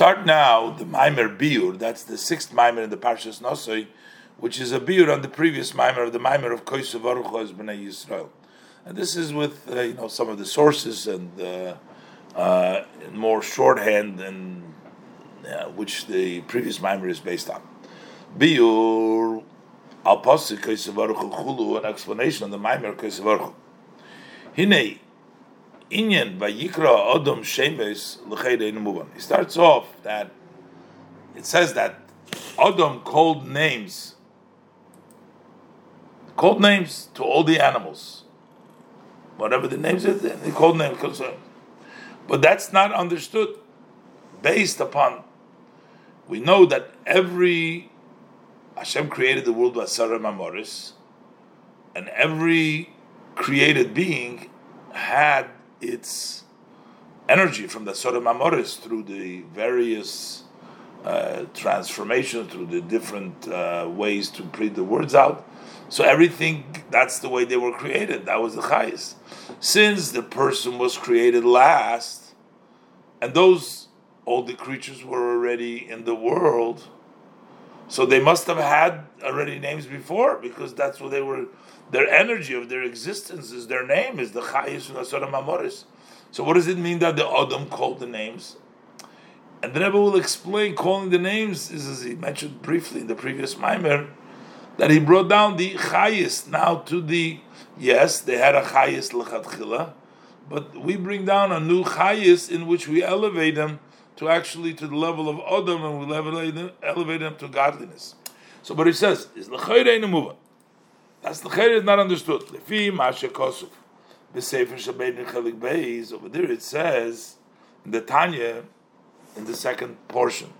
start now the Maimer Biur, that's the sixth Maimer in the Parshas Nosoi, which is a Biur on the previous Maimer of the Maimer of Koisav Aruch B'nai Yisrael. And this is with uh, you know some of the sources and uh, uh, more shorthand and which the previous Maimer is based on. Biur al Pasik Koisav Aruch an explanation on the Maimer Koisav Aruch. Hinei Inyan Vayikra Odom Shemes L'Cheidein He starts off that it says that Odom called names, called names to all the animals, whatever the names is, they called names. Uh, but that's not understood based upon. We know that every Hashem created the world by Sarah Mamoris, and every created being had its energy from the Sodom Amoris through the various uh, transformations, through the different uh, ways to print the words out. So everything, that's the way they were created. That was the chayis. Since the person was created last, and those all the creatures were already in the world, so they must have had already names before because that's what they were their energy of their existence is their name is the Chayis Sodom Amoris. So what does it mean that the Adam called the names? And the Rebbe will explain calling the names is as he mentioned briefly in the previous Maimer that he brought down the Chayis now to the yes they had a Chayis lechatchila, but we bring down a new Chayis in which we elevate them to actually to the level of Adam and we elevate them, elevate them to godliness. So what he says is l'chayre move. That's the chayr is not understood. Lefi masha kosuf. B'sefer shabein chelik beis. Over there it says in the Tanya, in the second portion.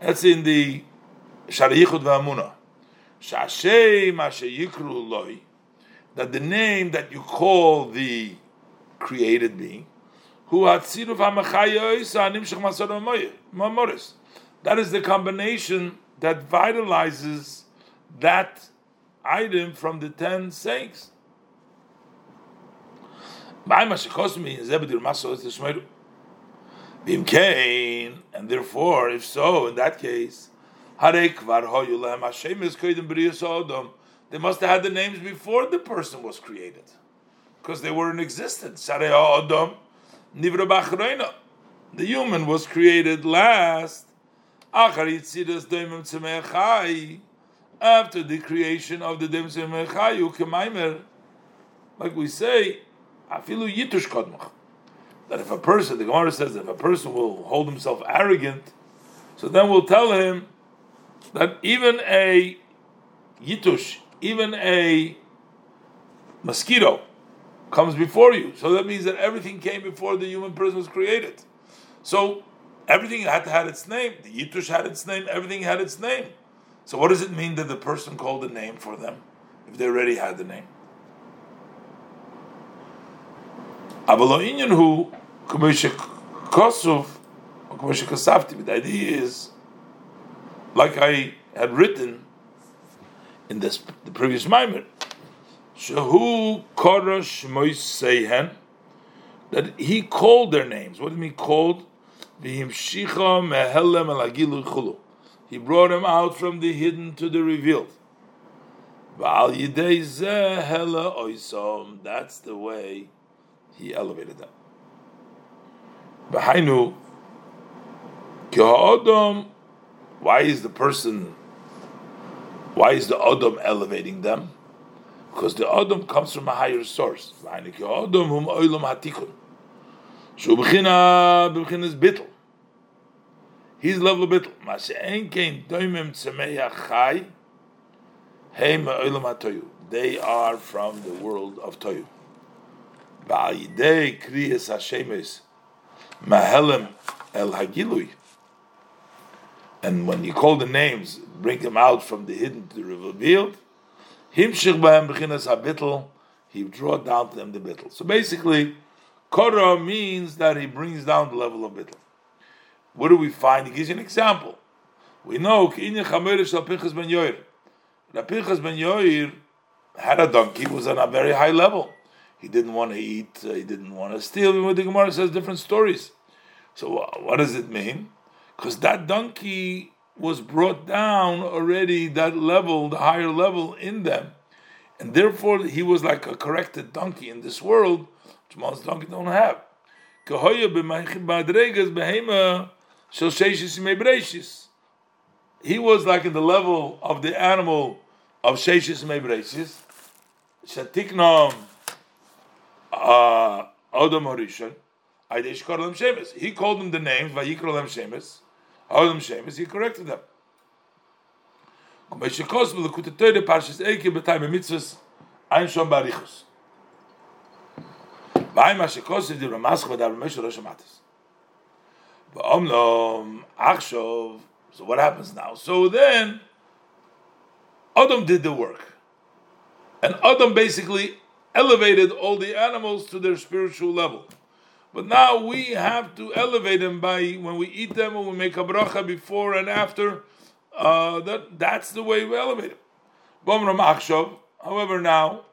That's in the Shariyichud v'Amuna. Shashem masha yikru loy. That the name that you call the created being, who hatziruv ha'machayois ha'nimshach masor mamoris. That is the combination that vitalizes that item from the ten sayings. And therefore, if so, in that case, they must have had the names before the person was created, because they were in existence. The human was created last after the creation of the Demsim Mechayu Kemaimer, like we say, Afilu Yitush Kodmach. That if a person, the Gemara says, that if a person will hold himself arrogant, so then we'll tell him that even a Yitush, even a mosquito, comes before you. So that means that everything came before the human person was created. So everything had to have its name. The Yitush had its name, everything had its name. So what does it mean that the person called a name for them if they already had the name? who the idea is, like I had written in this the previous Maimer, that he called their names. What do you mean called? He brought him out from the hidden to the revealed. That's the way he elevated them. Behainu, why is the person, why is the Adam elevating them? Because the Adam comes from a higher source. He's level bit Mashen kein doimim tzemeya chai. Hey ma'olam hatoyu. They are from the world of Toyu. Kriyas el. And when you call the names, bring them out from the hidden to the revealed. Himshich b'hem b'chinas habitl. He draw down to them the bittel. So basically, Korah means that he brings down the level of bittel. What do we find? He gives you an example. We know Pinchas ben Yoir. Pinchas ben Yoir had a donkey, was on a very high level. He didn't want to eat, uh, he didn't want to steal. The Gemara says different stories. So uh, what does it mean? because that donkey was brought down already, that level, the higher level in them. And therefore, he was like a corrected donkey in this world, which most donkeys don't have. So, he was like in the level of the animal of Sheshis Mebresis, Shatiknom uh, Odom Horishon, He called them the names, Vayikro Lem Shemes, Odom Shemes, he corrected them. Kumei Shekos V'lekut Teire Parshas Eike B'tay B'mitzvahs Ein Shom Barichus. V'ay Ma Shekos V'di Ramasch V'dar B'meshu Rosh Amatis. V'omnom Achshov so what happens now? So then, Adam did the work. And Adam basically elevated all the animals to their spiritual level. But now we have to elevate them by when we eat them, when we make a bracha before and after. Uh, that that's the way we elevate them. However, now,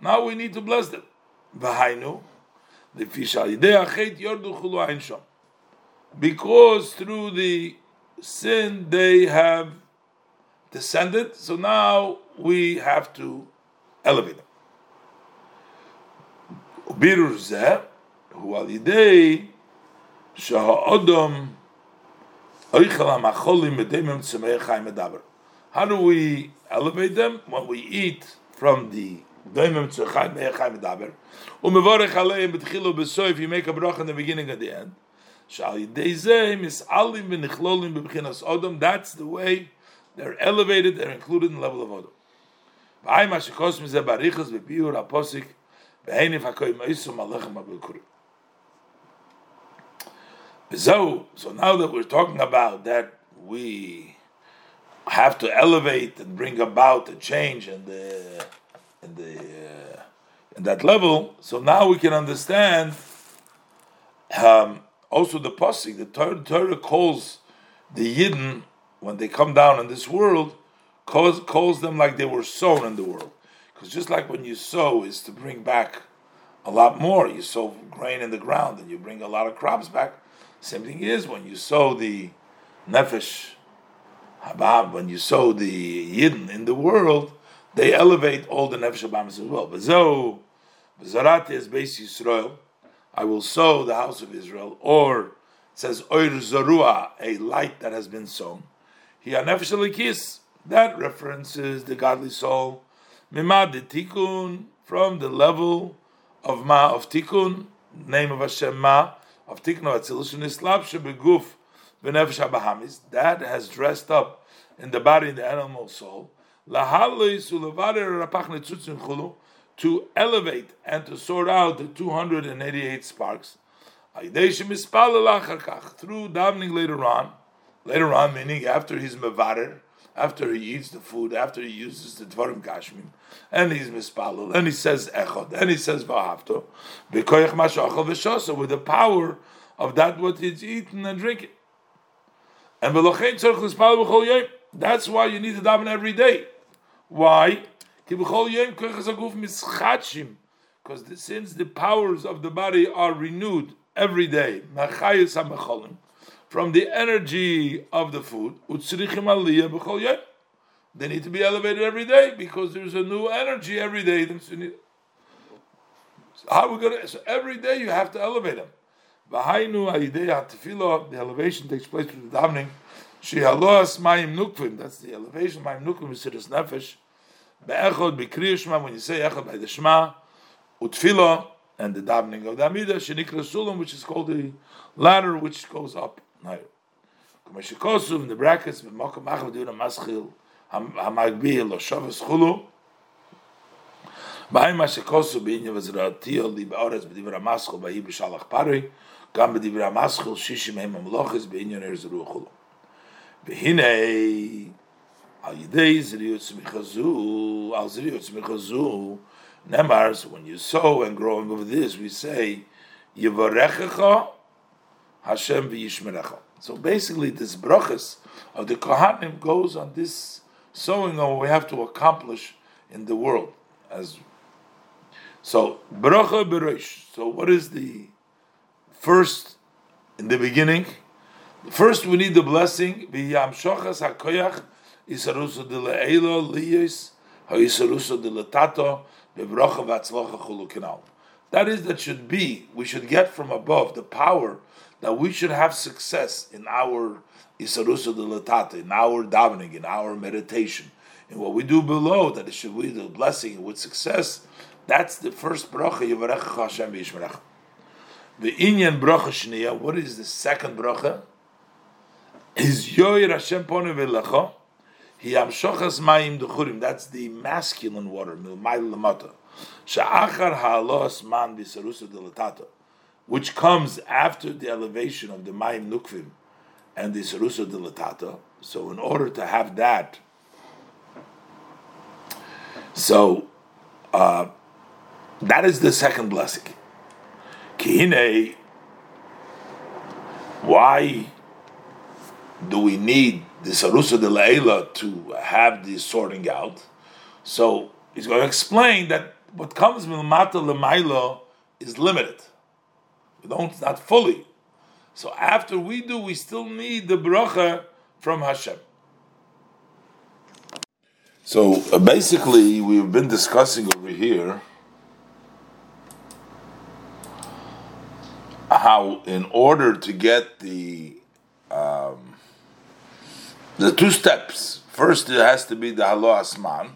now we need to bless them. V'hainu, because through the sin they have descended, so now we have to elevate them. Birur zeh, hu al yidei, shaha'odom. How do we elevate them? When we eat from the B'soif, you make a in the beginning and the end. That's the way they're elevated, they're included in the level of Odom. So, so now that we're talking about that, we have to elevate and bring about a change in the in the uh, in that level. So now we can understand um, also the pasuk, the Torah, Torah calls the Yidden when they come down in this world, calls, calls them like they were sown in the world. Because just like when you sow is to bring back a lot more, you sow grain in the ground and you bring a lot of crops back. Same thing is when you sow the nefesh habab, when you sow the yidden in the world, they elevate all the nefesh habam as well. But is base Yisrael. I will sow the house of Israel, or it says Oir Zorua, a light that has been sown. Hiyanefesh that references the godly soul. Mimad Tikkun, from the level of Ma of Tikkun, name of Hashem Ma, of Tikkun of Atzilus, Nislab Shebeguf, Benefesh Abahamis, that has dressed up in the body, in the animal soul. To elevate and to sort out the 288 sparks through davening later on, later on meaning after he's mevarer, after he eats the food, after he uses the dvarim kashmim, and he's mispalel, and he says echod, and he says vahavto, with the power of that what he's eating and drinking. And that's why you need to daven every day. Why? Because since the powers of the body are renewed every day, from the energy of the food, they need to be elevated every day because there's a new energy every day. So how we gonna? So every day you have to elevate them. The elevation takes place through the davening. That's the elevation. Mayim nukvim is nefesh. Be'echod b'kriya Shema, when you say echod by the Shema, utfilo, and the davening of the Amidah, shenikra sulam, which is called the ladder which goes up higher. Kumeshikosu, in the brackets, b'mokom achad v'divra maschil, hamagbi, lo shavas chulu, באים מה שכוסו בעניין וזרעתיו לי באורץ בדברי המסחל בהי בשלח פרי גם בדברי המסחל שישים הם המלוכס בעניין ארז רוח חולו והנה Al Yidei Zriyot Smichazu, Al Zriyot Smichazu, Nemar, so when you sow and growing over this, we say, Yivarechecha Hashem v'yishmerecha. So basically, this brachas of the Kohanim goes on this sowing of what we have to accomplish in the world. As so, bracha bereish. So, what is the first in the beginning. First, we need the blessing. V'yam shochas hakoyach isarusa de le'elo liyos ha'isarusa de letato bevrocha v'atzlocha chulukinal. That is, that should be, we should get from above the power that we should have success in our isarusa de letata, in our davening, in our meditation, in what we do below, that it should be the blessing with success. That's the first bracha, Yivarech Hashem Yishmerach. The Inyan bracha shniya, what is the second bracha? Is Yoir Hashem Velecha, That's the masculine water, Man which comes after the elevation of the Mayim Nukvim and the Sarusa Delatata. So in order to have that, so uh, that is the second blessing. Kihine, why do we need the Sarusa de Laila to have the sorting out? So he's going to explain that what comes milmata lemailo is limited. We don't, not fully. So after we do, we still need the bracha from Hashem. So uh, basically, we've been discussing over here how, in order to get the um, the two steps, first it has to be the halo asman,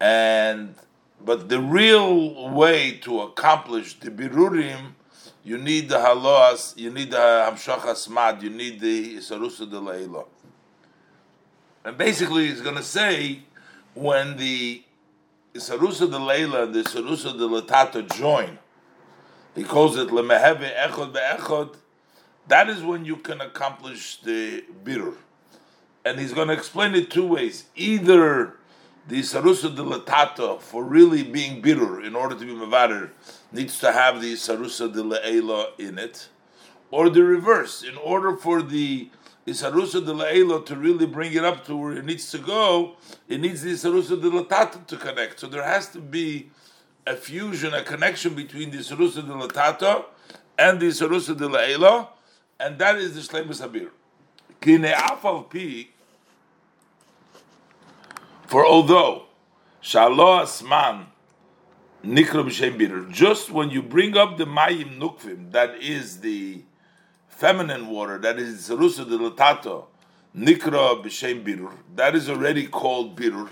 and but the real way to accomplish the birurim, you need the haloas, you need the hamshachas mad, you need the isarusa de leilo. And basically, he's going to say when the isarusa de leila and the isarusa de latata join, he calls it lemeheve echod beechod. That is when you can accomplish the birur, and he's going to explain it two ways: either the sarusa de for really being bitter in order to be mavader needs to have the sarusa de in it, or the reverse. In order for the isarusa de to really bring it up to where it needs to go, it needs the isarusa de to connect. So there has to be a fusion, a connection between the isarusa de and the isarusa de and that is the shlemus habir. Kine afal pi for although Shaloh Asman Nikra B'Shem Bitter, just when you bring up the Mayim Nukvim, that is the feminine water, that is Sarusa de Latato, Nikra B'Shem Bitter, that is already called Bitter.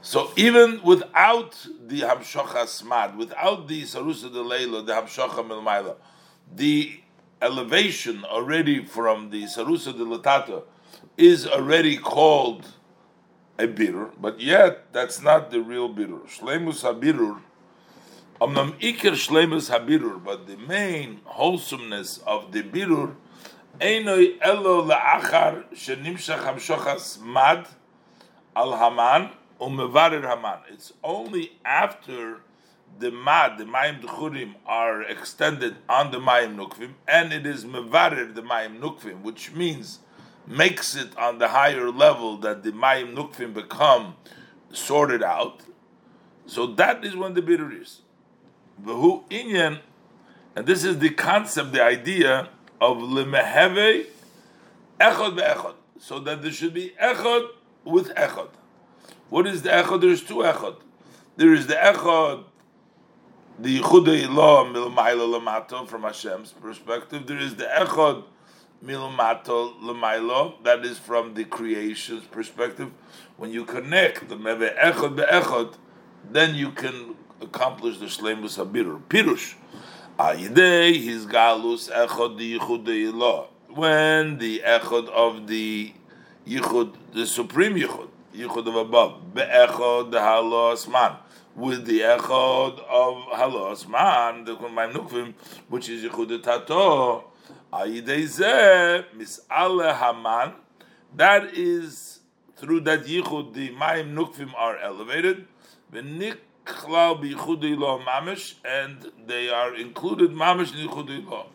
So even without the Hamshocha Asmad, without the Sarusa de Leila, the Hamshocha Milmaila, the elevation already from the Sarusa de Latato is already called a birur, but yet that's not the real birur. Shlemus habirur, amnam iker shlemus habirur, but the main wholesomeness of the birur, einoi elo la'achar shenimshach hamshochas mad al haman umevarer haman. It's only after the mad, the mayim duchurim, are extended on the mayim nukvim, and it is mevarer the mayim nukvim, which means makes it on the higher level that the Mayim Nukvim become sorted out. So that is when the bitter is. V'hu inyan, and this is the concept, the idea of lemeheve echod be'echod. So that there should be echod with echod. What is the echod? There's two echod. There is the echod, the yichudei law milmaila lamato from Hashem's perspective. There is the echod milmato lemailo. That is from the creation's perspective. When you connect the meve echod beechod, then you can accomplish the shlemus habirur. Pirush. Ayidei his galus echod yichud law. When the echod of the yichud, the supreme yichud, yichud of above, beechod halos man with the echod of halos man, the kumayim nukvim, which is yichud tato Haman. That is through that yichud the mayim nukvim are elevated. mamish, and they are included mamish in yichud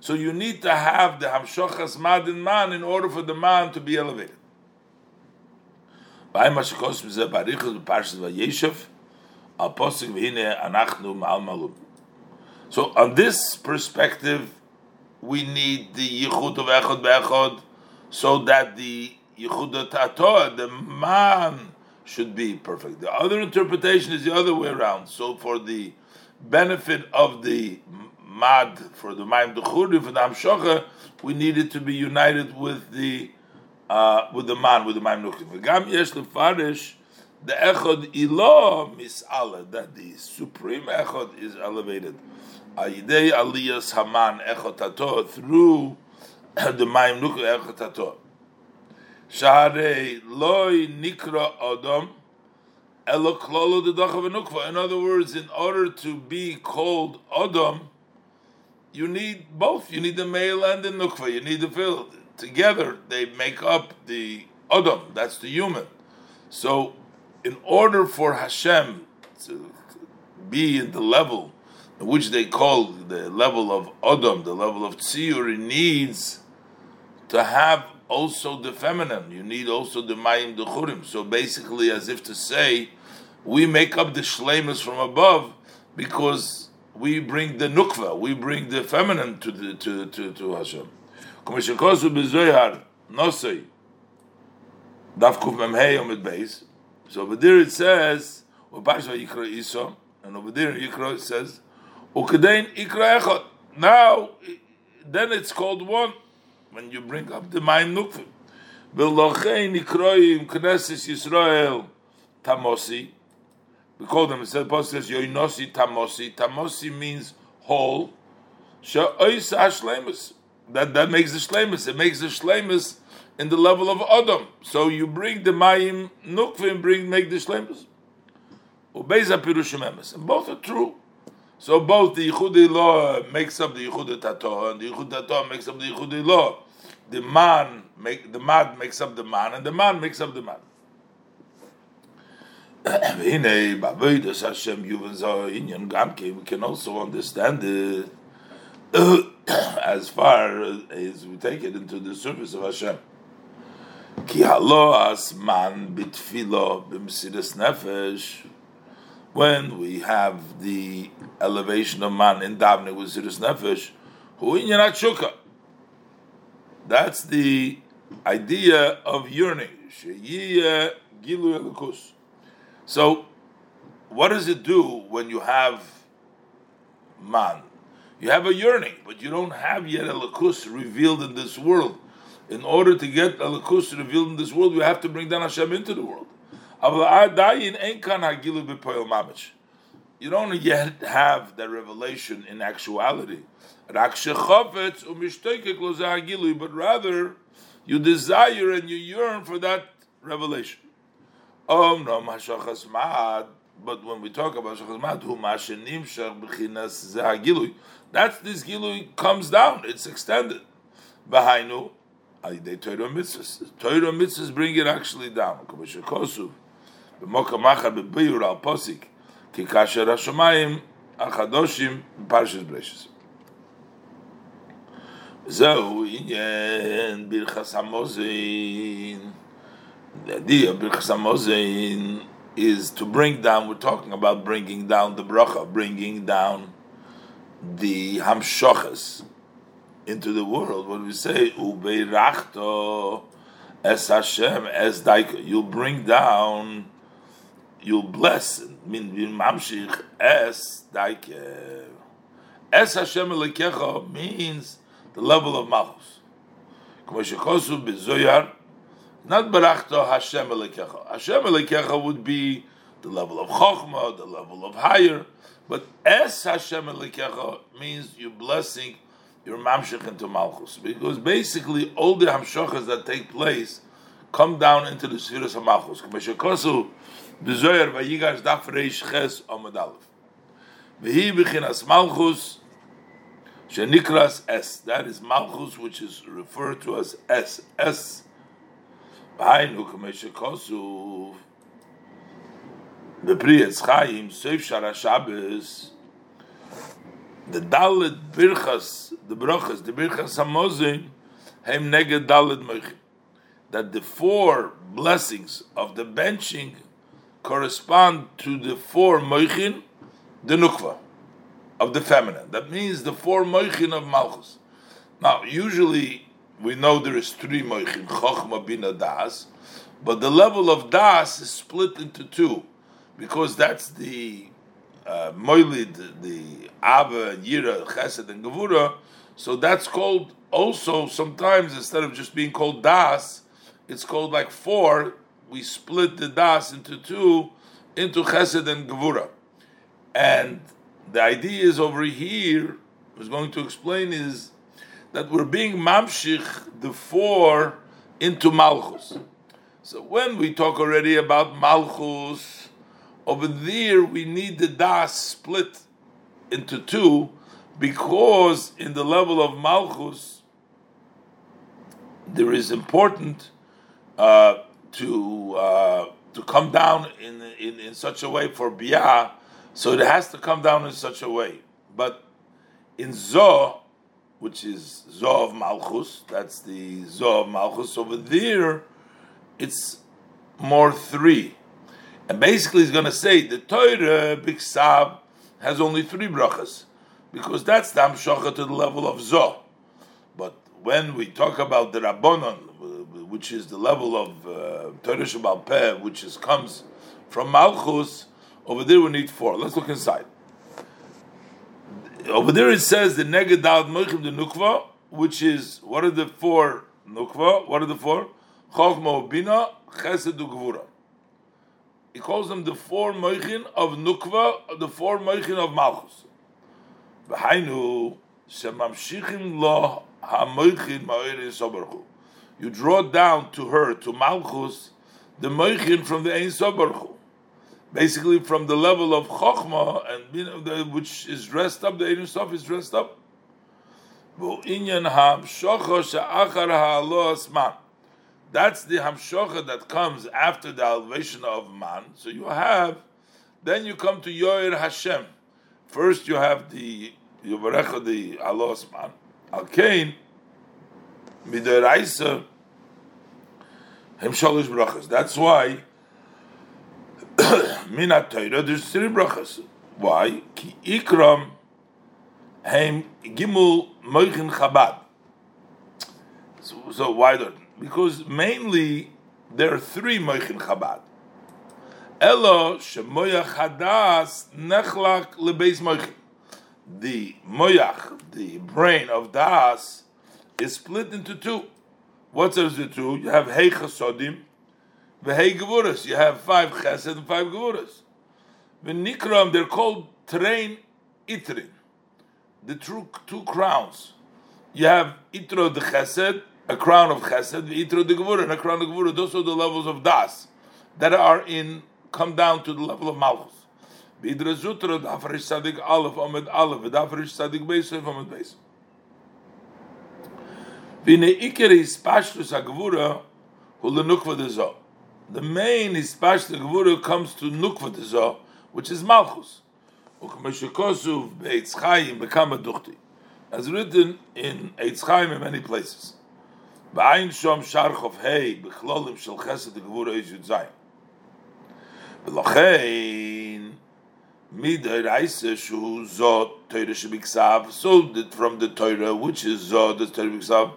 So you need to have the hamshochas madin man in order for the man to be elevated. So on this perspective we need the yichud of echad be'echad, so that the yichud tato, the man, should be perfect. The other interpretation is the other way around. So for the benefit of the mad, for the ma'im dechuri, for the hamshocha, we needed to be united with the uh, with the man, with the ma'im nukim. V'gam yesh lefarish the echad ilo mis'ala, that the supreme echad is elevated. Ayidei aliyas haman echad tato, through the ma'im nukim echad tato. Shaharei loy nikra odom elo klolo de In other words, in order to be called odom, you need both. You need the male and the nukva. You need the field together. They make up the odom. That's the human. So, in order for Hashem to be in the level which they call the level of odom, the level of tziyur, needs to have also the feminine. You need also the mayim dechurim. So basically, as if to say, we make up the shlemus from above because we bring the nukva, we bring the feminine to the to to to Hashem. Nosei daf mem hey omid beis. So over there it says, and over there yikra it says, "Ukedein ikra echot." Now, then it's called one when you bring up the Mayim Nukvim. V'lochein ikroim Knesses Yisrael Tamosi. We call them, it says, Yoinosi Tamosi. Tamosi means whole. Sha'ois HaShlemus. That, that makes the Shlemus. It makes the Shlemus in the level of Adam. So you bring the Mayim Nukvim, bring, make the Shlemus. Ubeza Pirushim And both are true. So both the Yichudi law makes up the Yichudi Tato, and the Yichudi Tato makes up the Yichudi law. The man make the man makes up the man, and the man makes up the man. we can also understand it as far as we take it into the service of Hashem. Ki halo as man bitfilo b'mesidas nefesh when we have the elevation of man in davening with Zirus Nefesh, hu shuka. That's the idea of yearning. So, what does it do when you have man? You have a yearning, but you don't have yet a lakus revealed in this world. In order to get a lakus revealed in this world, we have to bring down Hashem into the world. You don't yet have that revelation in actuality. But rather, you desire and you yearn for that revelation. But when we talk about that's this gilui comes down, it's extended. Behind Torah mitzvahs. Torah mitzvahs bring it actually down במוקר בביור על פוסיק, כי כאשר השמיים החדושים בפרשת ברשת. זהו עניין ברכס המוזין. The idea of Birchas Hamozin is to bring down, we're talking about bringing down the bracha, bringing down the hamshochas into the world. What do we say? Ubeirachto es Hashem es daika. You'll bring down you'll bless min mamshich es daike es Hashem lekecha means the level of malchus. Kmo shechosu bezoyar not barachto Hashem lekecha. Hashem lekecha would be the level of chokhmah, the level of higher, but es Hashem lekecha means you're blessing your mamshich into malchus because basically all the hamshachas that take place come down into the spheres of malchus. Kmo shechosu Bezoyer vayigash daf reish ches omad aleph. Vehi b'chinas malchus shenikras es. That is malchus, which is referred to as es. Es. V'hainu k'meshe kosu b'pri etz chayim seif shara Shabbos the dalet birchas, the brachas, the birchas hamozin, hem neged dalet moichim. That the four blessings of the benching correspond to the four moichin, the nukva, of the feminine. That means the four moichin of malchus. Now, usually we know there is three moichin, chokhma, bina, das, but the level of das is split into two, because that's the uh, the ava, yira, chesed, and gevura. So that's called also sometimes instead of just being called das, it's called like four. We split the das into two, into chesed and gevura, and the idea is over here. I was going to explain is that we're being mamshich the four into malchus. So when we talk already about malchus, over there we need the das split into two, because in the level of malchus there is important uh, to uh, to come down in, in in such a way for biyah, so it has to come down in such a way. But in zo, which is zo of malchus, that's the zo of malchus over there. It's more three, and basically he's going to say the Torah Biksav has only three brachas because that's the hamshacha to the level of zo. But when we talk about the rabbanon, which is the level of uh, Torah Shabbal Peh, which is comes from Malchus, over there we need four. Let's look inside. Over there it says the Negedal Moichim the Nukva, which is what are the four Nukva? What are the four? Chochma Bina, Chesed Gvura. He calls them the four Moichin of Nukva, the four Moichin of Malchus. V'hainu shemamshichim lo hamoichin sobarchu. You draw down to her, to Malchus, the moichin from the Ein Sobarchu. Basically, from the level of Chochma, and you know, the, which is dressed up, the Ein Sof is dressed up. That's the hamshocha that comes after the elevation of man. So you have, then you come to Yoir Hashem. First, you have the Yovarecha the Alos man. Al Kain, Midoraisa, Hem Shalish Brachas. That's why, Minat Torah, there's three brachas. Why? Ki Ikram, Hem Gimul Moichin Chabad. So, so why don't? Because mainly there are three Moichin Chabad. Elo shemoyach hadas nechlak lebeis moichin. The moyach, the brain of das, is split into two. What's the two? You have hey chasodim, v'hei gevuras. You have five chesed and five gevuras. V'nikram, they're called train itrin. The two, two crowns. You have itro the chesed, a crown of chesed, the gevura, and a crown of gevura. Those are the levels of das that are in come down to the level of malchus. Bidra zutra dafarish sadik aleph amid aleph dafarish sadik beis amid beis. The main ispashtus agvura comes to nukva dezo, which is malchus. As written in Eitz Chaim in many places. Is shu zot so that from the Torah, which is the Torah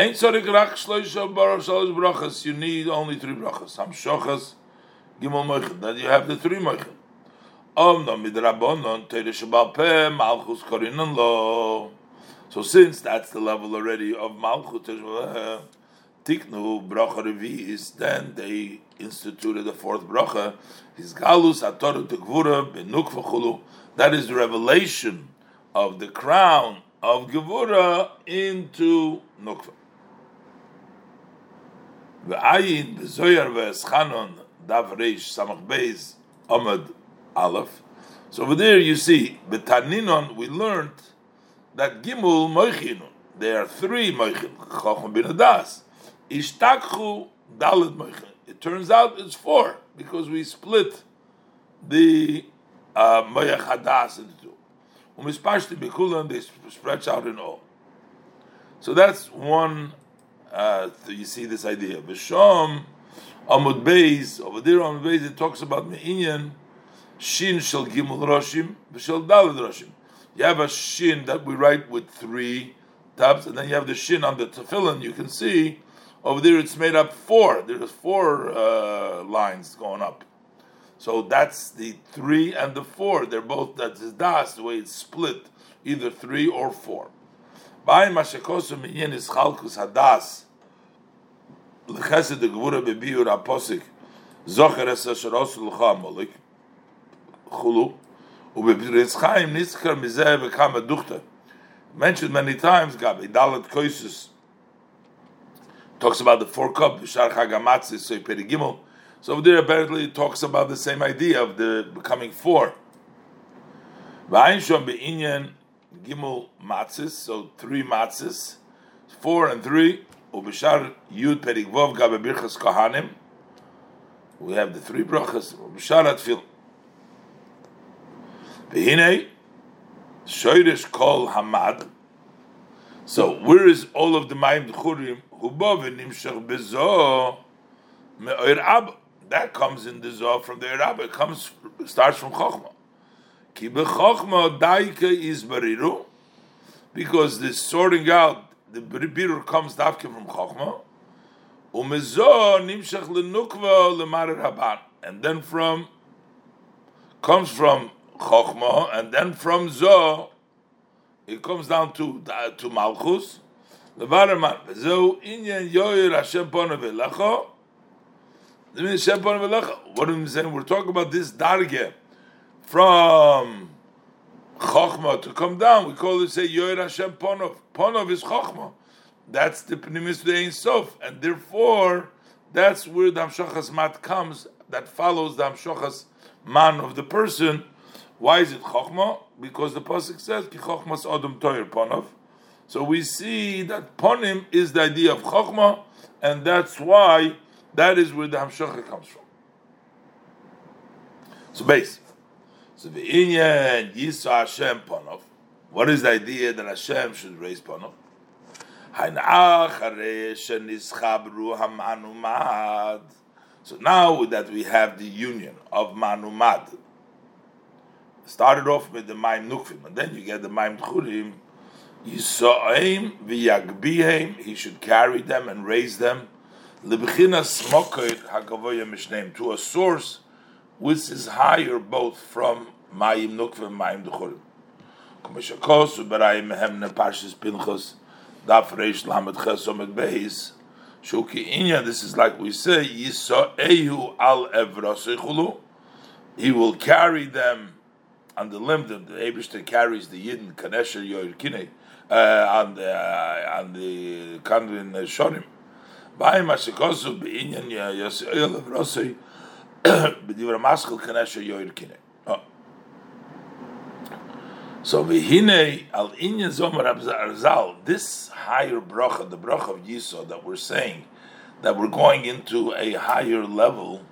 Ain't tzadik rak baruch shalosh brachas. You need only three brachas. Ham shochas gimel moichin. Then you have the three moichin. Teire shabal peh malchus lo. So since that's the level already of malchus tiknu bracha revi'is, then they instituted the fourth bracha. His galus atoru tegvura benuk. That is the revelation of the crown of Gevura into Nukva. Ve'ayin bezoyar ve'eschanon dav reish samach beis amad aleph. So over there you see, the betaninon we learned that gimul moichinun. There are three moichin, chacham bin adas. Ishtakhu dalit moichin. It turns out it's four because we split the uh, moyach hadas into two. Umispashti bikulan they stretch out in all. So that's one. Uh, you see this idea. B'shom amud beis over there on beis it talks about meinyan shin shel gimel roshim v'shel dalad roshim. You have a shin that we write with three tops, and then you have the shin on the tefillin. You can see over there it's made up four. There's four uh, lines going up. So that's the three and the four. They're both that's das the way it's split, either three or four. By mashakosu minyan is chalkus hadas. L'chesed the gvura bebiur aposik zocher es asher osu l'cha amolik chulu ubebiritz chaim nitzkar mizeh v'kama duchta. Mentioned many times, Gabi, Dalet Koisus talks about the four cup, Shar Chagamatzis, so Gimel. So over there apparently talks about the same idea of the becoming four. V'ayin be'inyan Gimel Matzis, so three matzis, four and three, Ubishar Yud Perigvov Gabe Birchas Kohanim. We have the three brachas, Ubishar Atfil. V'hinei, Shoirish Kol Hamad. So where is all of the Mayim Dchurim? Hubo v'nimshach bezo me'oir Abba. That comes in the Zohar from the Abba. It comes starts from Chochmah. Ki b'Chochmah daike is bariru. Because the sorting out, the birur comes dafke from Chochmah. Umezo nimshach lenukva lemar Rabban. And then from, comes from Chochmah, and then from Zoh, it comes down to to Malchus. Zo inyan yoyer Hashem ponav elecha. Hashem ponav. What we saying? We're talking about this darge from Chochma to come down. We call it say yoyer Hashem ponav. Ponav is Chochma. That's the pnimis the Ein Sof, and therefore that's where the Amshachas mat comes. That follows the Amshachas man of the person. Why is it Chochma? Because the pasuk says ki Chochmas Adam Toyer Ponav. So we see that Ponim is the idea of Chochma, and that's why that is where the Hamshacha comes from. So base. So the Inyan Yisa Hashem Ponov. What is the idea that Hashem should raise Ponov? So now that we have the union of Manumad, started off with the Maim Nukvim, and then you get the Maim Tchurim, Yisa'im v'yagbihem, he should carry them and raise them, to a source which is higher both from Mayim Nukvim and Mayim Duchurim. Kumeshakos u'barayim mehem nepashis pinchos, daf reish lamed chesomet beis, shuki inya, this is like we say, Yisa'ehu al evrosechulu, he will carry them on the limb the Abishter carries the Yidden Kanesher Yoir uh, on the uh, on the Kandrin Shorim. By Mashikosu Beinyan B'divra Maskal Kanesher Yoir oh. So v'hine al inyan zomer arzal, this higher bracha, the bracha of Yisod that we're saying, that we're going into a higher level,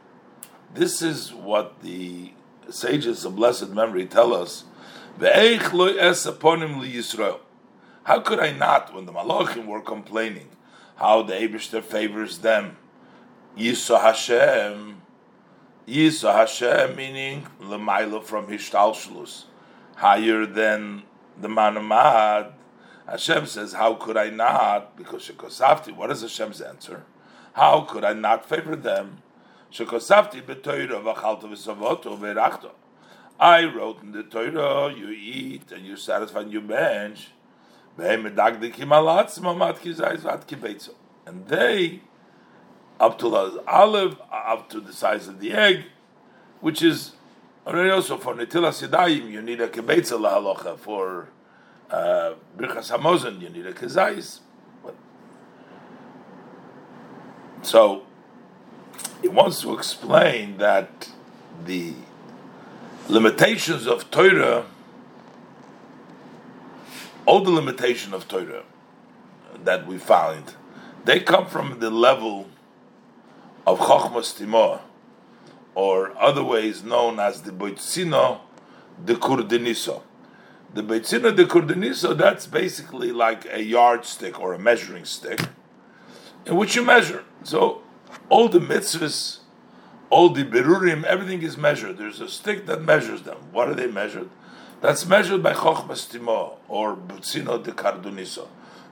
this is what the sages of blessed memory tell us, how could I not, when the Malachim were complaining, how the Abishter favors them, Yisra Hashem, Yisra Hashem, meaning Lemaila from Hishtalshlus, higher than the Manamad, Hashem says, How could I not? Because Shekosafti, what is Hashem's answer? How could I not favor them? Shekosafti b'toira v'chalta v'savoto v'erachto. I wrote in the Torah, you eat and you're satisfied and you bench. And they, up to the olive, up to the size of the egg, which is already also for Netilas Yadayim, you need a kibetza lahalocha. For uh, Birchas you need a kezais. So, he wants to explain that the limitations of Torah, all the limitation of Torah that we find, they come from the level of Chochmas Timor, or other ways known as the Boitzino de Kurdiniso. The Boitzino de Kurdiniso, that's basically like a yardstick or a measuring stick in which you measure. So all the mitzvahs, all the berurim, everything is measured. There's a stick that measures them. What are they measured? That's measured by chokhmas timo or butzino de karduniso.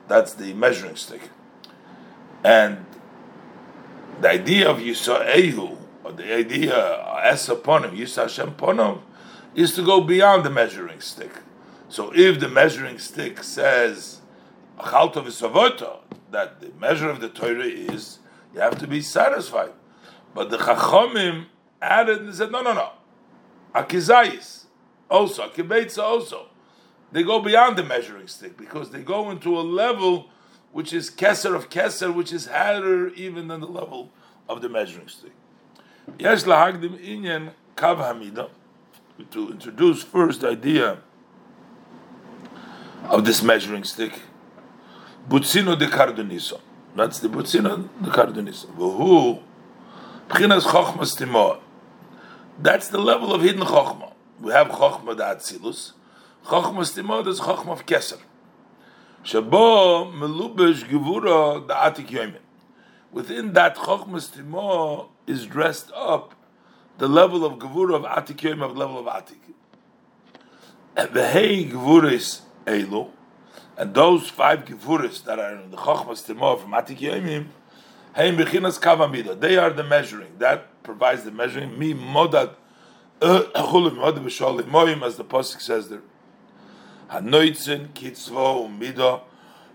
That's the measuring stick. And the idea of Yisraelu, or the idea Es upon him, Hashem upon is to go beyond the measuring stick. So if the measuring stick says that the measure of the Torah is you have to be satisfied, but the Chachamim added and said no no no, Akizayis also Akibeitza also. They go beyond the measuring stick because they go into a level which is Keser of Keser, which is higher even than the level of the measuring stick. Yesh lahagdim inyan kav hamida to introduce first idea of this measuring stick. Butzino de Cardoniso. That's the Butzino de Cardoniso. Who Pchinas Chochmas Timor. That's the level of hidden Chochma. We have Chochma da Atzilus. Chochmas Timor is Chochma of Keser. Shabo Melubesh Gevura da Atik Yoimin. Within that Chochmas Timor is dressed up the level of Gevura of Atik Yoim of level of Atik. The Hey Gevuris Elo, and those five Gevuris that are in the Chochmas Timor from Atik Yoimim, Hey Mechinas Kavamida, they are the measuring. That provides the measuring. Mi Modad eh, Chulim Modad B'Sholim Moim, as the Pasuk says there. Hanoitzin Kitzvo Midah,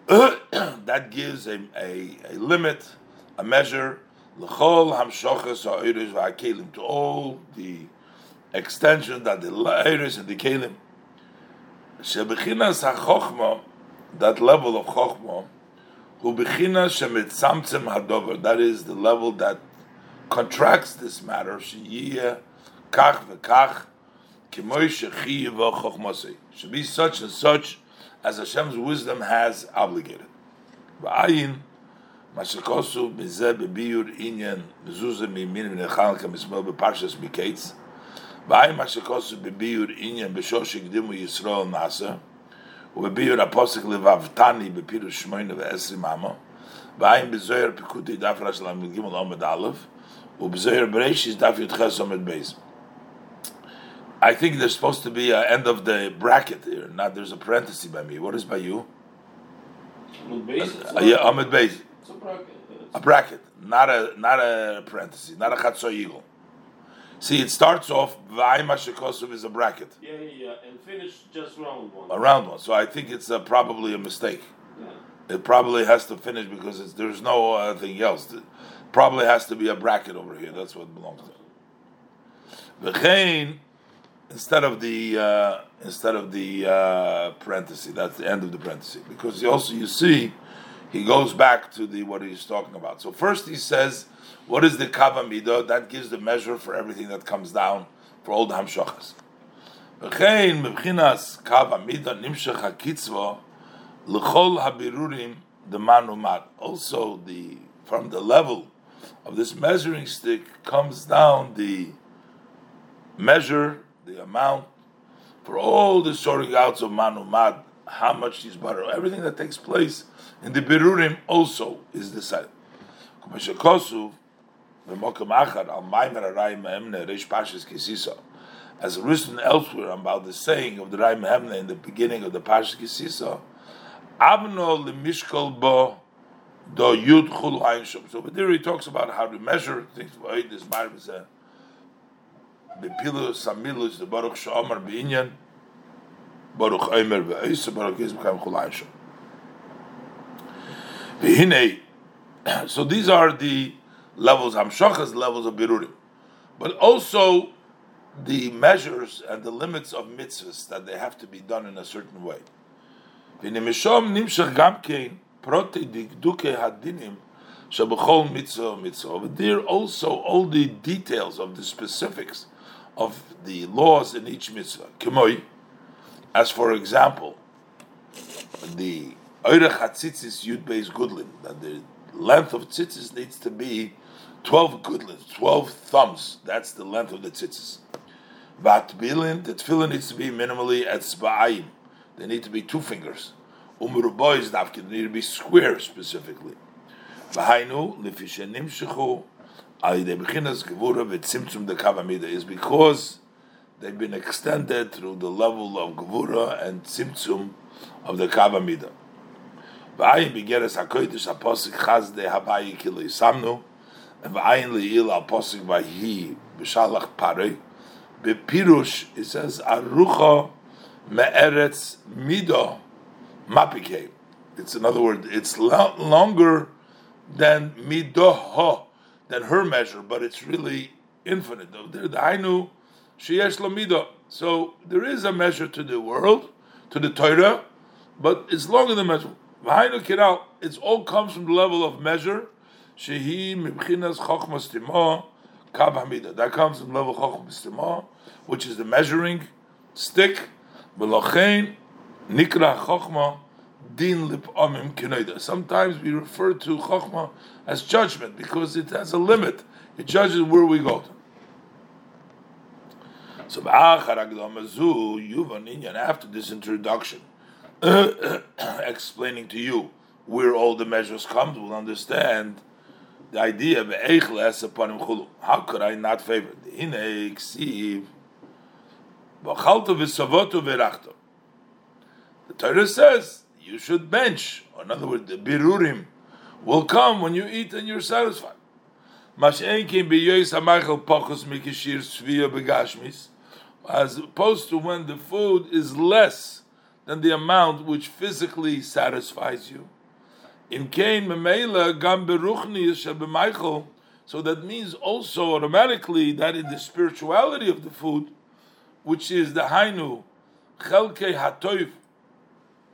that gives a, a, a limit, a measure, L'chol hamshochas ha'oiris v'ha'kelim, to all the extension that the oiris and the kelim. Shebechinas ha'chochma, that level of chochma, hu bechinas shemitzamtzem hadover, that is the level that contracts this matter, sheyiyeh kach v'kach, k'moy shechiyev chochmasei, should be such and such as Hashem's wisdom has obligated. V'ayin, מה שכוסו בזה בביור עניין מזוזה מימין ונאכל כמסמל בפרשס מקץ ואי מה שכוסו בביור עניין בשור שהקדימו ישראל נעשה ובביור הפוסק לבבתני בפירוש שמונה ועשרים אמה ואי בזוהר פיקודי דף רש למד ג' עומד א' ובזוהר בראשיס דף י"ח עומד בייס I think there's supposed to be an end of the bracket here. Not there's a parenthesis by me. What is by you? Uh, yeah, Ahmed Beis. a bracket. A bracket, not a not a parenthesis, not a chatzoyigel. See, it starts off shekosov is a bracket, Yeah, yeah, yeah, and finish just round one. a round one. So I think it's uh, probably a mistake. Yeah. It probably has to finish because it's, there's no other thing else. It probably has to be a bracket over here. That's what belongs to. V'chein, instead of the uh, instead of the uh, parenthesis, that's the end of the parenthesis. Because also you see, he goes back to the what he's talking about. So first he says, what is the kava midah? That gives the measure for everything that comes down for all the hamshachas. V'chein mebchinas kava midah nimshach hakitzva l'chol habirurim the manumat. Also the from the level of this measuring stick comes down the measure, the amount for all the sorting outs of Manumad, how much is butter, everything that takes place in the birurim also is decided. As written elsewhere about the saying of the Raya Mehemna in the beginning of the Pashas Kisisa, Abno lemishkol bo do yud chul. So, but there he talks about how to measure things. This Marv is a bepilu samilus the baruch shomar beinyan baruch omer ve'isa baruch is become chul ein shom. V'hinei, so these are the levels, Hamshachas levels of Birurim. But also the measures and the limits of mitzvahs that they have to be done in a certain way. V'nimishom nimshach gamkein prote dikduke hadinim shabachol mitzvah mitzvah. Over there also all the details of the specifics of the laws in each mitzvah. As for example, the Oirech HaTzitzis Yud Beis Gudlin, that the length of tzitzis needs to be 12 gudlins, 12 thumbs. That's the length of the tzitzis. Vat bilin, the tefillin needs to be minimally at spa'ayim. They need to be two fingers. Umrubois dafkin, they need to be square specifically. V'hainu, lifishe nimshechu, is because they've been extended through the level of gevura and tzimtzum of the kavamida. V'ayin begeres hakodesh haposik chaz de habayi kilo yisamnu, v'ayin le'il al posik vahi b'shalach parei. Bepirush, it says, arucha me'eretz mido mapike. It's another word, it's lo- longer than midoho, than her measure, but it's really infinite. So there is a measure to the world, to the Torah, but it's longer than measure. It all comes from the level of measure. That comes from the level timo, which is the measuring stick. Nikra din lip amim. Sometimes we refer to chokhma as judgment because it has a limit. It judges where we go to. So after this introduction, explaining to you where all the measures come, we'll understand the idea of upon him How could I not favor? The exiv? The Torah says you should bench. Or in other words, the birurim will come when you eat and you're satisfied. As opposed to when the food is less than the amount which physically satisfies you. In Gam Beruchni so that means also automatically that in the spirituality of the food, which is the Hainu, Chelke Hatoif,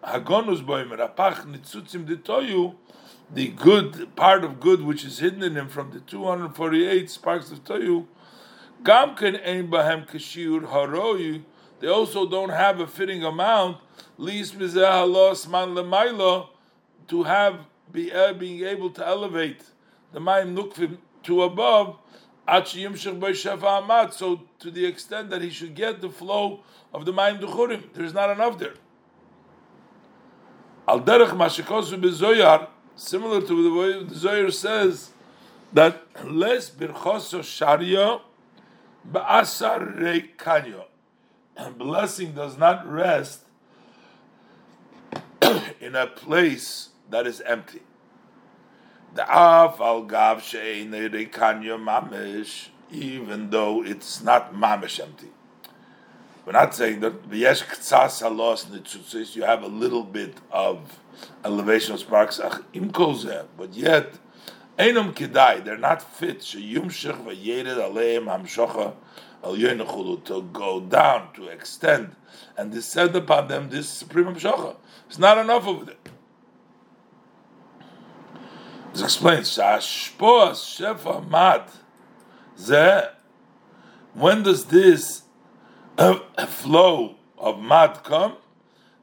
Hagonus Boimer, Apach Nitzutzim Ditoyu, the good part of good which is hidden in him from the 248 sparks of Toyu, Gamken Ein Bahem Kashir Haroyu, they also don't have a fitting amount, least Mizah Los Man Lemailo, to have be uh, being able to elevate the Mayim Nukvim to above, so to the extent that he should get the flow of the Mayim Duchurim, there's not enough there. Al derech mashikosu bezoyar, similar to the way the Zohar says that les birchoso sharia ba'asar reikanyo. Blessing does not rest in a place that is empty. The af al gav shein reikanyo mamish, even though it's not mamish empty. We're not saying that v'yesh ktsas halos nitzutzis, you have a little bit of elevation of sparks, but yet, enum kedai, they're not fit, sheyumshech v'yered aleim hamshocha al yoinachulu, to go down, to extend, and descend upon them this supreme hamshocha. It's not enough of it. It's explained, shashpoas shefa mad, when does this flow of mad come,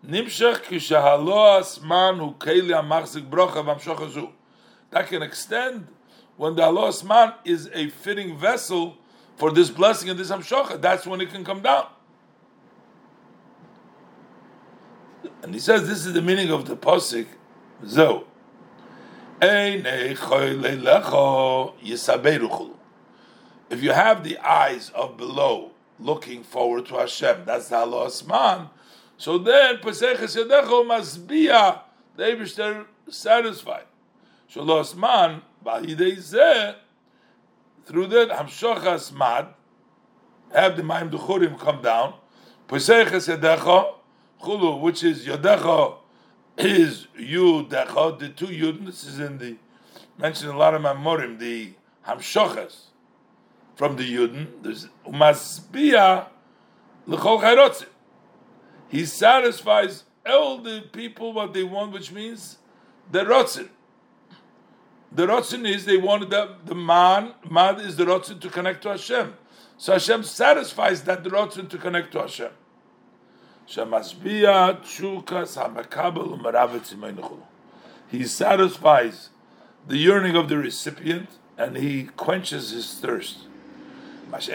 nimshach kishahalo asman hu keli amachzik brocha v'amshocha That can extend when the halo asman is a fitting vessel for this blessing and this amshocha. That's when it can come down. And he says this is the meaning of the posik. Zo. If you have the eyes of below looking forward to Hashem. That's the halos man. So then Peseches Yadecho must be a the Eibishter satisfied. Shalos man ba'idei zeh through that Hamshochas mad have the Maim Duchurim come down. Peseches Yadecho chulu, which is Yadecho is Yudecho, the two Yud. This is in the mentioned a lot of Mamorim, the Hamshochas from the Yudin. There's Umasbia l'chol chayrotzim. He satisfies all the people what they want, which means the rotzin. The rotzin is they wanted the, the man, man is the rotzin to connect to Hashem. So Hashem satisfies that the rotzin to connect to Hashem. He satisfies the yearning of the recipient and he quenches his thirst. But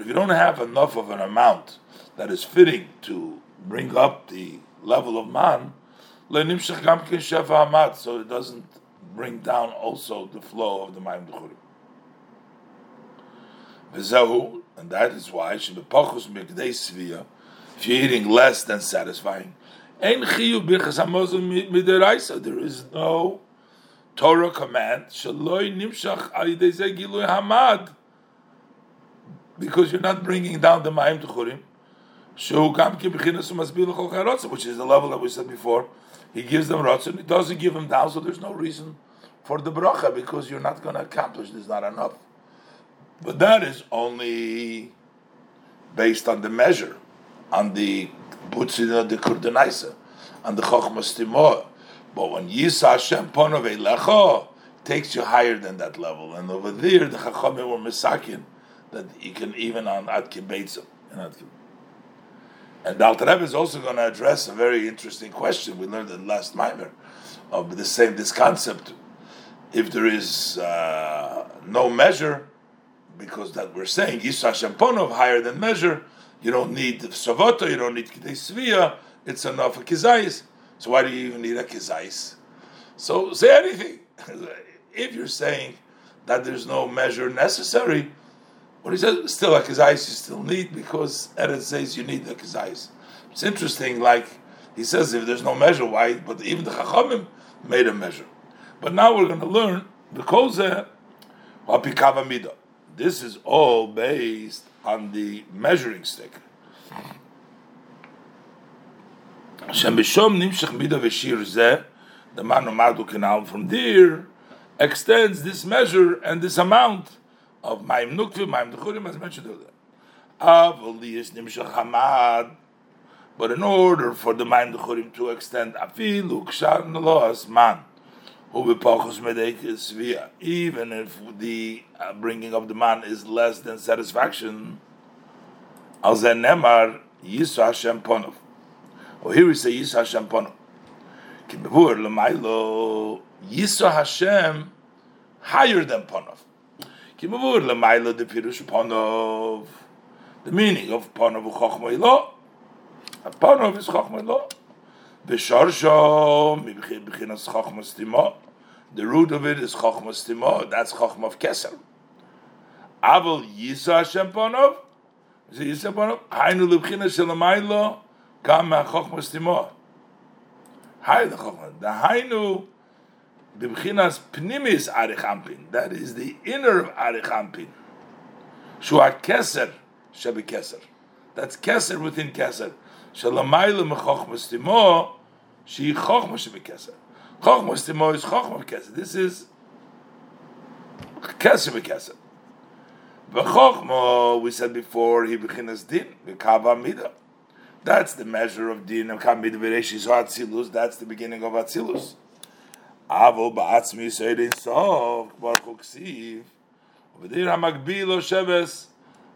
if you don't have enough of an amount that is fitting to bring up the level of man, so it doesn't bring down also the flow of the Mayim Duchurim. And that is why, if you're eating less than satisfying, Ein chiyuv birchas hamazon midiraisa. There is no Torah command. Shaloi nimshach gilui hamad. Because you're not bringing down the ma'im to churim. Which is the level that we said before. He gives them rotzen. he doesn't give them down, so there's no reason for the bracha because you're not going to accomplish. There's not enough. But that is only based on the measure, on the butzina the kurdenaisa, on the chokhmas timor. But when Yisa Hashem ponov lecho takes you higher than that level, and over there the chachamim were misakin that you can even on ad kibetzim. And Alter Rebbe is also going to address a very interesting question we learned in the last mimer of the same this concept. If there is uh, no measure, because that we're saying Yisa Hashem ponov higher than measure, you don't need Savoto, you don't need Kidei Svia, it's enough for Kizayis. So why do you even need a Kizayis? So say anything. if you're saying that there's no measure necessary, what he says, still a Kizayis you still need because Eretz says you need a Kizayis. It's interesting, like he says, if there's no measure, why? But even the Chachamim made a measure. But now we're going to learn the Midah. This is all based on the measuring stick. The man Madu canal from there extends this measure and this amount of Maim Nukvi, Maim Dechurim, as mentioned earlier. But in order for the Maim Dechurim to extend, Afilu Kshan Loas Man, who svia, even if the bringing of the man is less than satisfaction, Al Nemar Yisra Hashem Ponov. Or here we say Yisro Hashem Ponu. Kibavur Lamailo Yisro Hashem higher than Ponov. Kibavur Lamailo the Pirush Ponov. The meaning of Ponov A Ponov is Chochmoilo. Besharsho Mibchinas Chochmostimo. The root of it is Chochmostimo. That's Chochma of Kesser. Aval Yisro Hashem Ponov. Yisro Ponov. Hainu Libchinas Shelamaylo. Kama chokhmas timor. Higher the chokhmas. The hainu, the pnimis Arichampin. That is the inner of arich ampin. Shu ha-keser, shebi keser. That's keser within keser. Shalamayla mechokhmas timor, she chokhmas shebi keser. Chokhmas timor is chokhmas keser. This is keser b'keser. V'chokhmo, we said before, he b'chinas din, v'kava midah. That's the measure of din, v'kava mida v'reishis atzilus, that's the beginning of atzilus. Avo ba'atzmi seidin sof, baruch uksiv, v'dir ha'magbilo sheves,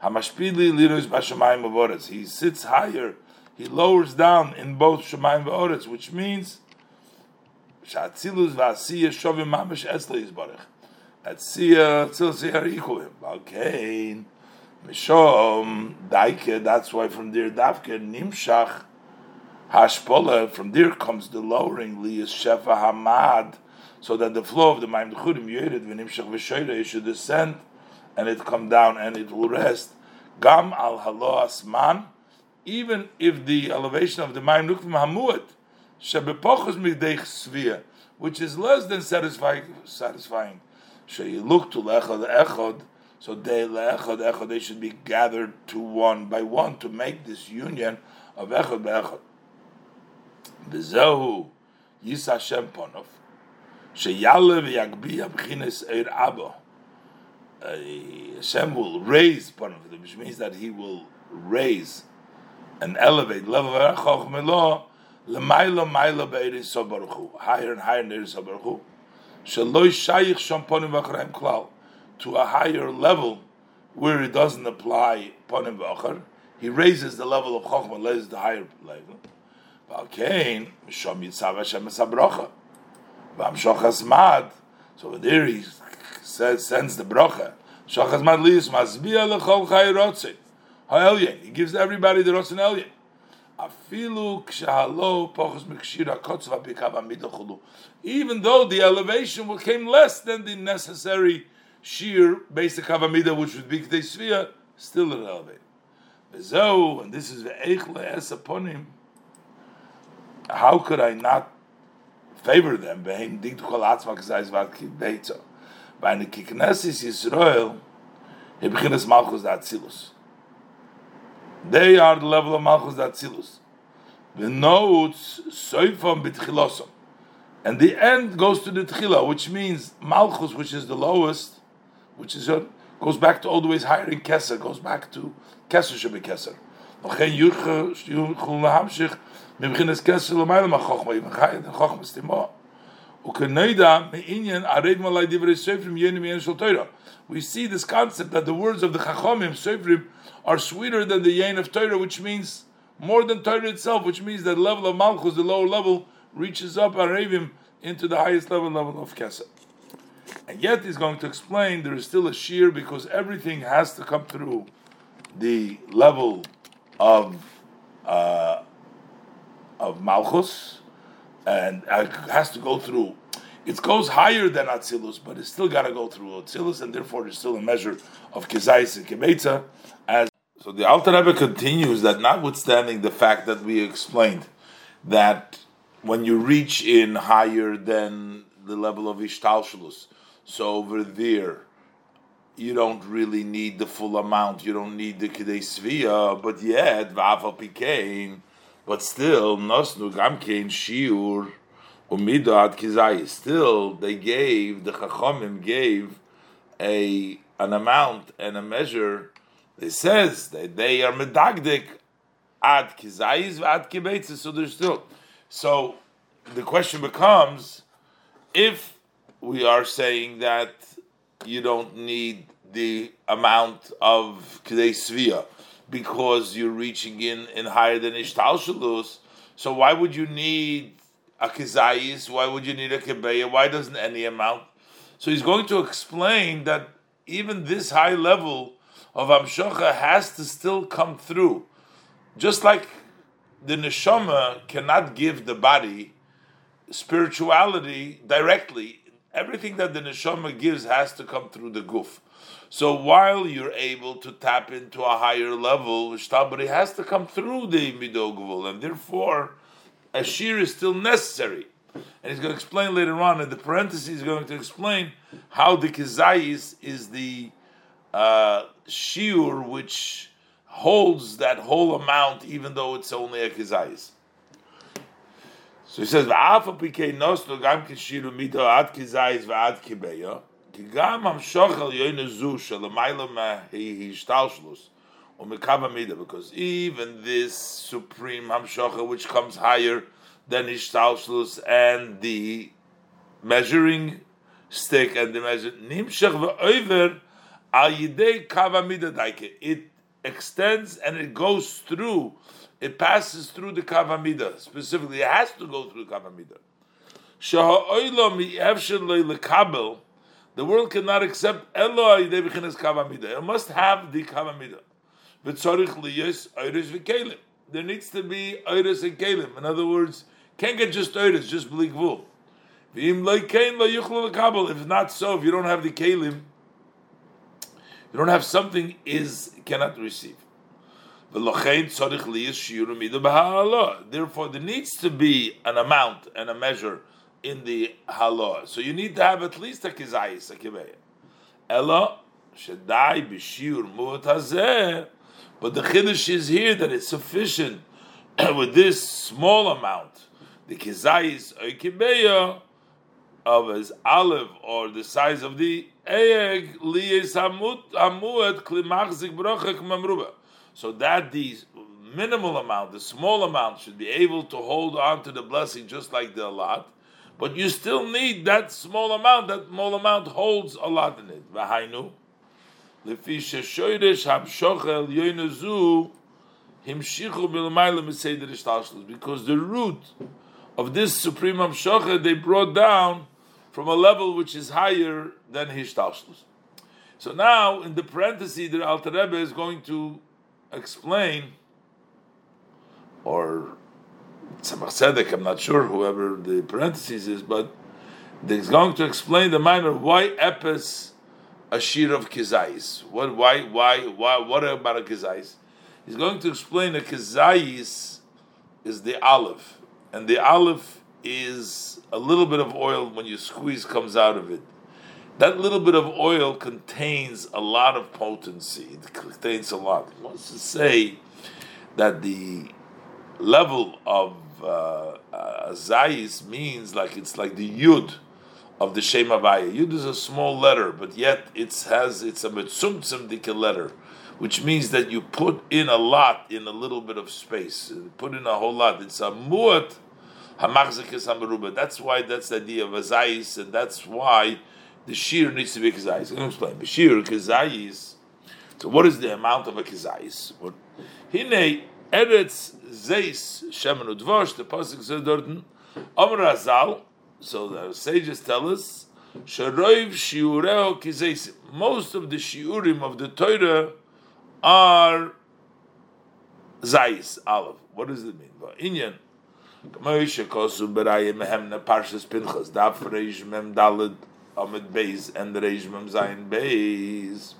hamashpili liros b'shamayim v'oretz. He sits higher, he lowers down in both shamayim v'oretz, which means, Shatzilus v'asiyah shovim mamish esli yizbarech at Sia Tzilsi are. Okay. Mishom Daike, that's why from there Davke Nimshach Hashpola, from there comes the lowering Liyas Shefa Hamad, so that the flow of the Maim Dechudim Yerid V'Nimshach V'Shoyre should descend and it come down and it will rest. Gam al Halo Asman, even if the elevation of the Maim Dechudim Hamuat, Shebepochos Midech Svia, which is less than satisfying, satisfying look to lechad echad, so they lechad echad they should be gathered to one by one to make this union of echad beechad. V'zehu yis Hashem ponov sheyale v'yagbiya b'chines eir abo. Hashem will raise ponov, which means that He will raise and elevate level of chochmelo l'mayla mayla be'eris sobaruchu higher and higher in eris sobaruchu to a higher level where it doesn't apply ponim v'achar. He raises the level of chokhmah, raises the higher level. Valkein mishom yitzav Hashem esabrocha. V'amshochas mad. So there he says, sends the brocha. Shochas mad liyis mazbiya lechol chay rotzin. Ha'elyen. He gives everybody the rotzin elyen. Even though the elevation came less than the necessary sheer basic kavamida, which would be Kdei Ktei still it elevated. And this is the Eichle Es upon him. how could I not favor them? Behin dig kol atzma vat. By the kiknesis Yisrael, hebchinas malchus da atzilus. They are the level of malchus da atzilus. The notes soifam bitchilosam. And the end goes to the tchila, which means malchus, which is the lowest, which is a, goes back to all the ways higher in keser, goes back to keser should be keser. לכן יוכלו להמשיך מבחינת כסר למעלה מהחוכמה, even higher than חוכמה סתימו. וכנדע מעניין ערב מלאי דברי ספרים יהיה מעניין של תוירה. We see this concept that the words of the Chachomim, Sefrim, are sweeter than the Yain of Torah, which means more than Torah itself, which means that level of Malchus, the lower level, reaches up Arevim into the highest level level of Kesed. And yet he's going to explain there is still a shear because everything has to come through the level of uh, of Malchus, and it has to go through. It goes higher than Atzilus, but it's still got to go through Atzilus, and therefore there's still a measure of Kezais and Kemetza. As so, the Alter Rebbe continues that, notwithstanding the fact that we explained that when you reach in higher than the level of Ishtalshalus, so over there you don't really need the full amount. You don't need the Kedei Svia, but yet Va'afal Pikein, but still Nosnu Gamkein Shiur Umidat Kizai. Still, they gave the Chachomim gave a an amount and a measure. It says that they are medagdik ad kizayis ad kibetzis. So there's still. So the question becomes, if we are saying that you don't need the amount of Kedei Svia because you're reaching in, in higher than Ishtal Shalus. So why would you need a Kizayis? Why would you need a Kebeya? Why doesn't any amount? So he's going to explain that even this high level of Amshocha has to still come through. Just like the Neshama cannot give the body spirituality directly, everything that the neshama gives has to come through the guf. So while you're able to tap into a higher level, shtabari has to come through the midogvul, and therefore a shear is still necessary. And he's going to explain later on in the parentheses. He's going to explain how the kizayis is the uh, shiur which holds that whole amount, even though it's only a kizayis. So he says, "Va'afa pikei nosno gam kishiru mito ad kizayis va'ad kibeya, ki gam hamshochel yoyne zu shalamayla mehi hishtalshlus, umekava mida, because even this supreme hamshochel, which comes higher than hishtalshlus and the measuring stick and the measure, nimshach va'oiver al yidei kava mida daike. It extends and it goes through it passes through the Kavamida. Specifically, it has to go through the Kavamida. The world cannot accept Eloi Kavamida. It must have the Kavamida. There needs to be Iris and Kalim. In other words, can't get just Iris, just Blikvul. If not so, if you don't have the Kalim, you don't have something is cannot receive. Therefore, there needs to be an amount and a measure in the halah. So you need to have at least a kizayis, a kiveya. Ella shedai b'shiur muat hazeh. But the chiddush is here that it's sufficient with this small amount, the kizayis or kiveya of his olive or the size of the egg liyes hamuat klimachzik brochek mamruba so that the minimal amount, the small amount, should be able to hold on to the blessing just like the lot. But you still need that small amount. That small amount holds a lot in it. V'hainu, yoynezu himshichu bilmayla miseder ishtalshlos. Because the root of this supreme hamshochel they brought down from a level which is higher than hishtalshlos. So now, in the parenthesis, the Alter Rebbe is going to explain, or Tzemach Tzedek, I'm not sure, whoever the parentheses is, but he's going to explain the minor why Epes a shir of kizayis. What? Why? Why? Why? What about a kizayis? He's going to explain a kizayis is the olive, and the olive is a little bit of oil when you squeeze comes out of it. That little bit of oil contains a lot of potency. It contains a lot. It wants to say that the level of uh, uh, zayis means like it's like the yud of the Shem Havaya. Yud is a small letter, but yet it has it's a mitzumtzum dike letter, which means that you put in a lot in a little bit of space. Put in a whole lot. It's a muat hamachzikis hamaruba. That's why that's the idea of a zayis, and that's why the shir needs to be kizayis. I'm going to explain. The shir kizayis. So what is the amount of a kizayis? Hine eretz zeis shemen udvosh. The pasuk says dorten Amr Azal. So the sages tell us, Sharoiv shiureo kizayis. Most of the shiurim of the Torah are zayis olive. What does it mean? Inyan. Moshe kosu berayim mehemna parshas pinchas daf reish mem dalid amid beis and the reish mem zayin beis.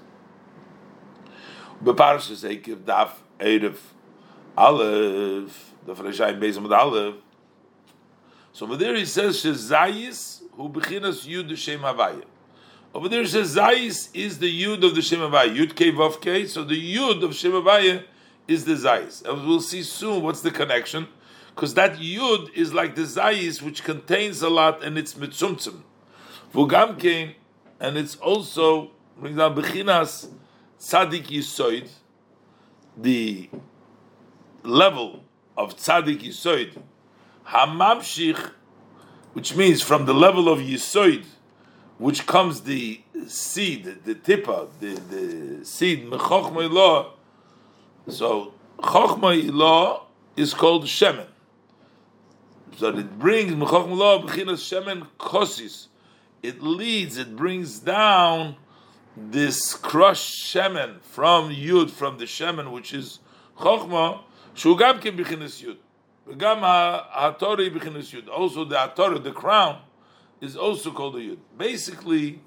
Beparshas ekiv daf erev aleph the freshayim beis amid aleph. So over there he says shezayis hu bechinas yud shem havaya. Over there it says zayis is the yud of the shem havaya. Yud kei vav kei. So the yud of shem havaya is the zayis. And we'll see soon what's the connection because that yud is like the zayis, which contains a lot, and it's mitzumtzum. Vugam came, and it's also brings down bechinas tzadik yisoid, the level of tzadik yisoid, hamamshich, which means from the level of yisoid, which comes the seed, the tipa, the, the seed mechochma ilah. So chochma ilah is called shemen. So it brings shemen kosis. It leads, it brings down this crushed shemen from yud, from the shemen, which is chokhmah, shugam kim b'chinas yud. Yud. Also the atori, the crown, is also called a yud. Basically,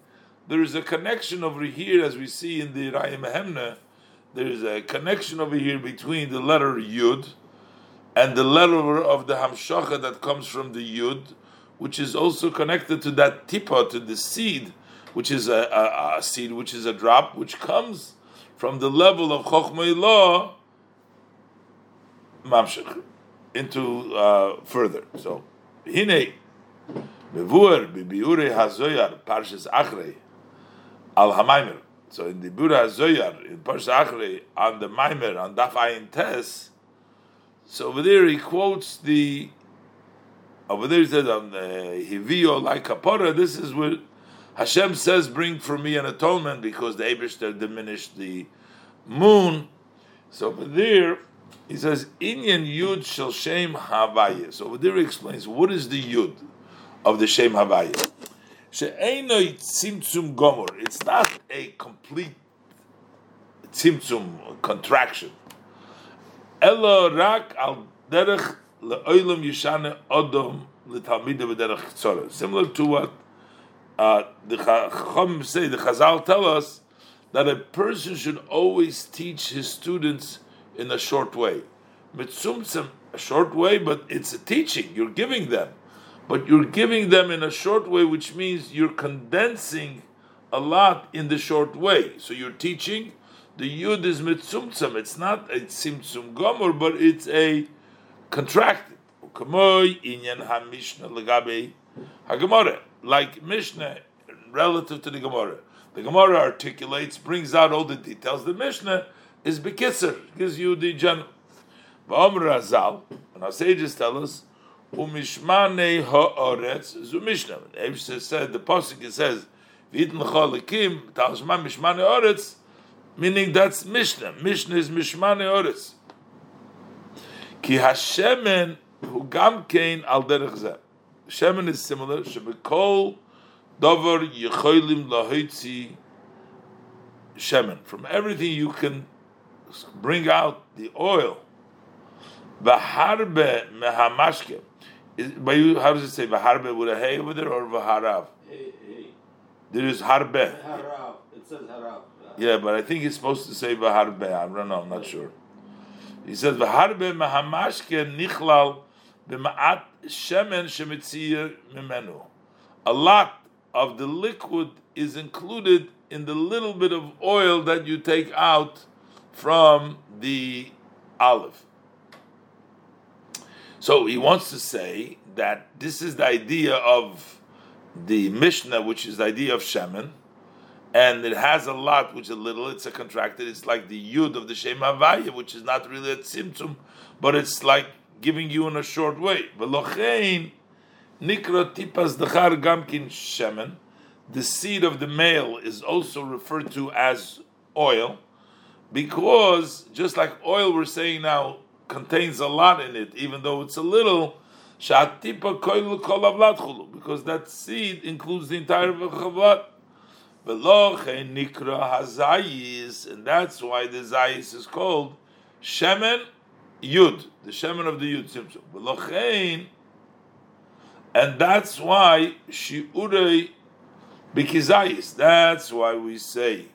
there is a connection over here, as we see in the Raya Mehemna, there is a connection over here between the letter yud, and the letter of the hamshacha that comes from the yud, which is also connected to that tipa, to the seed, which is a, a, a seed, which is a drop, which comes from the level of chokhmah law, mamshach, into uh, further. So, hine, mevur bibiure hazoyar parshas achrei al hamaimer. So in the Bura Hazoyar, in Parshas Achrei, on the Maimer, on Daf Ayin Tes, so over there he quotes the over there he says um, uh, the Hivio like kapara. This is where Hashem says, "Bring for me an atonement," because the Eibushter diminished the moon. So over there he says, "Inyan Yud Shel Shem Havaya." So over there he explains what is the Yud of the Shem Havaya. She'enoi tzimtzum gomor. It's not a complete tzimtzum contraction. Elo rak al derech le'olam yishane v'derech tzora. Similar to what uh, the Chacham say, the Chazal tell us that a person should always teach his students in a short way. Mitzumtzim, a short way, but it's a teaching. You're giving them, but you're giving them in a short way, which means you're condensing a lot in the short way. So you're teaching the yud is mitzumtzum. It's not a tzimtzum gomor, but it's a contracted. Like Mishnah relative to the Gemara. The Gemara articulates, brings out all the details. The Mishnah is bekitzer, gives you the general. Razal, and our sages tell us, umishmane ha'oretz zu Mishnah. The said the pasuk says, "V'itn cholikim talshma mishmane ha'oretz." meaning that's Mishnah. Mishnah is Mishmane Oris. Ki Hashemen hu gam kein al derech zeh. Shemen is similar. Shebekol dover yecholim lahoitzi shemen. From everything you can bring out the oil. V'harbe mehamashke. By you, how does it say v'harbe with a hay over there or? Hey, hey. There is harbe. Harav. It says harav. Yeah, but I think it's supposed to say v'harbe. I don't know. I'm not sure. He says v'harbe mahamashke nichlal b'ma'at shemen shemitzir mimenu. A lot of the liquid is included in the little bit of oil that you take out from the olive. So he wants to say that this is the idea of the Mishnah, which is the idea of Shemen, and it has a lot, which is a little, it's a contracted, it's like the Yud of the Shem Havaya, which is not really a Tzimtzum, but it's like giving you in a short way. Tipas. The seed of the male is also referred to as oil, because just like oil, we're saying now contains a lot in it, even though it's a little. Because that seed includes the entire chavlat. Nikra hazayis, and that's why the zayis is called shemen Yud, the Shemen of the Yud. V'lochein, and that's why Shiurei Bikizayis. That's why we say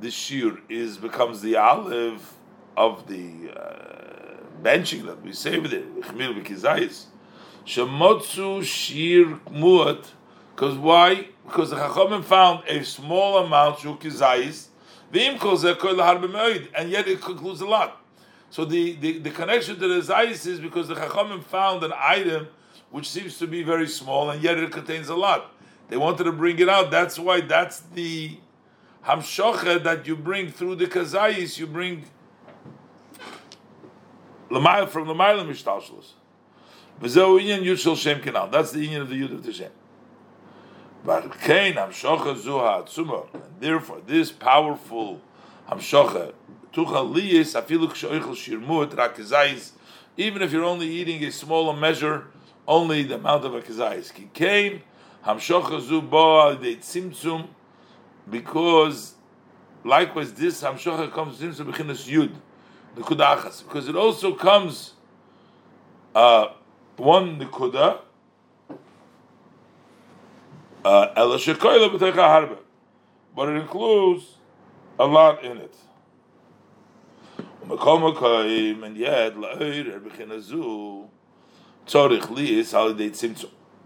the Shir is becomes the olive of the uh, benching that we say with it. Chmil Bikizayis. Shemotzu Shir Muat. Because why? Because the Chachamim found a small amount Shukizayis. And yet it concludes a lot. So the, the, the connection to the Zayis is because the Chachamim found an item which seems to be very small and yet it contains a lot. They wanted to bring it out. That's why that's the Hamshocha that you bring through the Kazayis, you bring from the Mailam Kenal. That's the inyan of the Yud of the Shem. But Kain Hamshocha Zuha Atzuma. And therefore, this powerful Hamshocha even if you're only eating a smaller measure, only the amount of a kizayis. Kikain hamshocha boa de tzimtzum, because likewise this hamshocha comes tzimtzum bechinas yud, the kudachas, because it also comes uh, one nekuda. Uh, but it includes a lot in it and yet.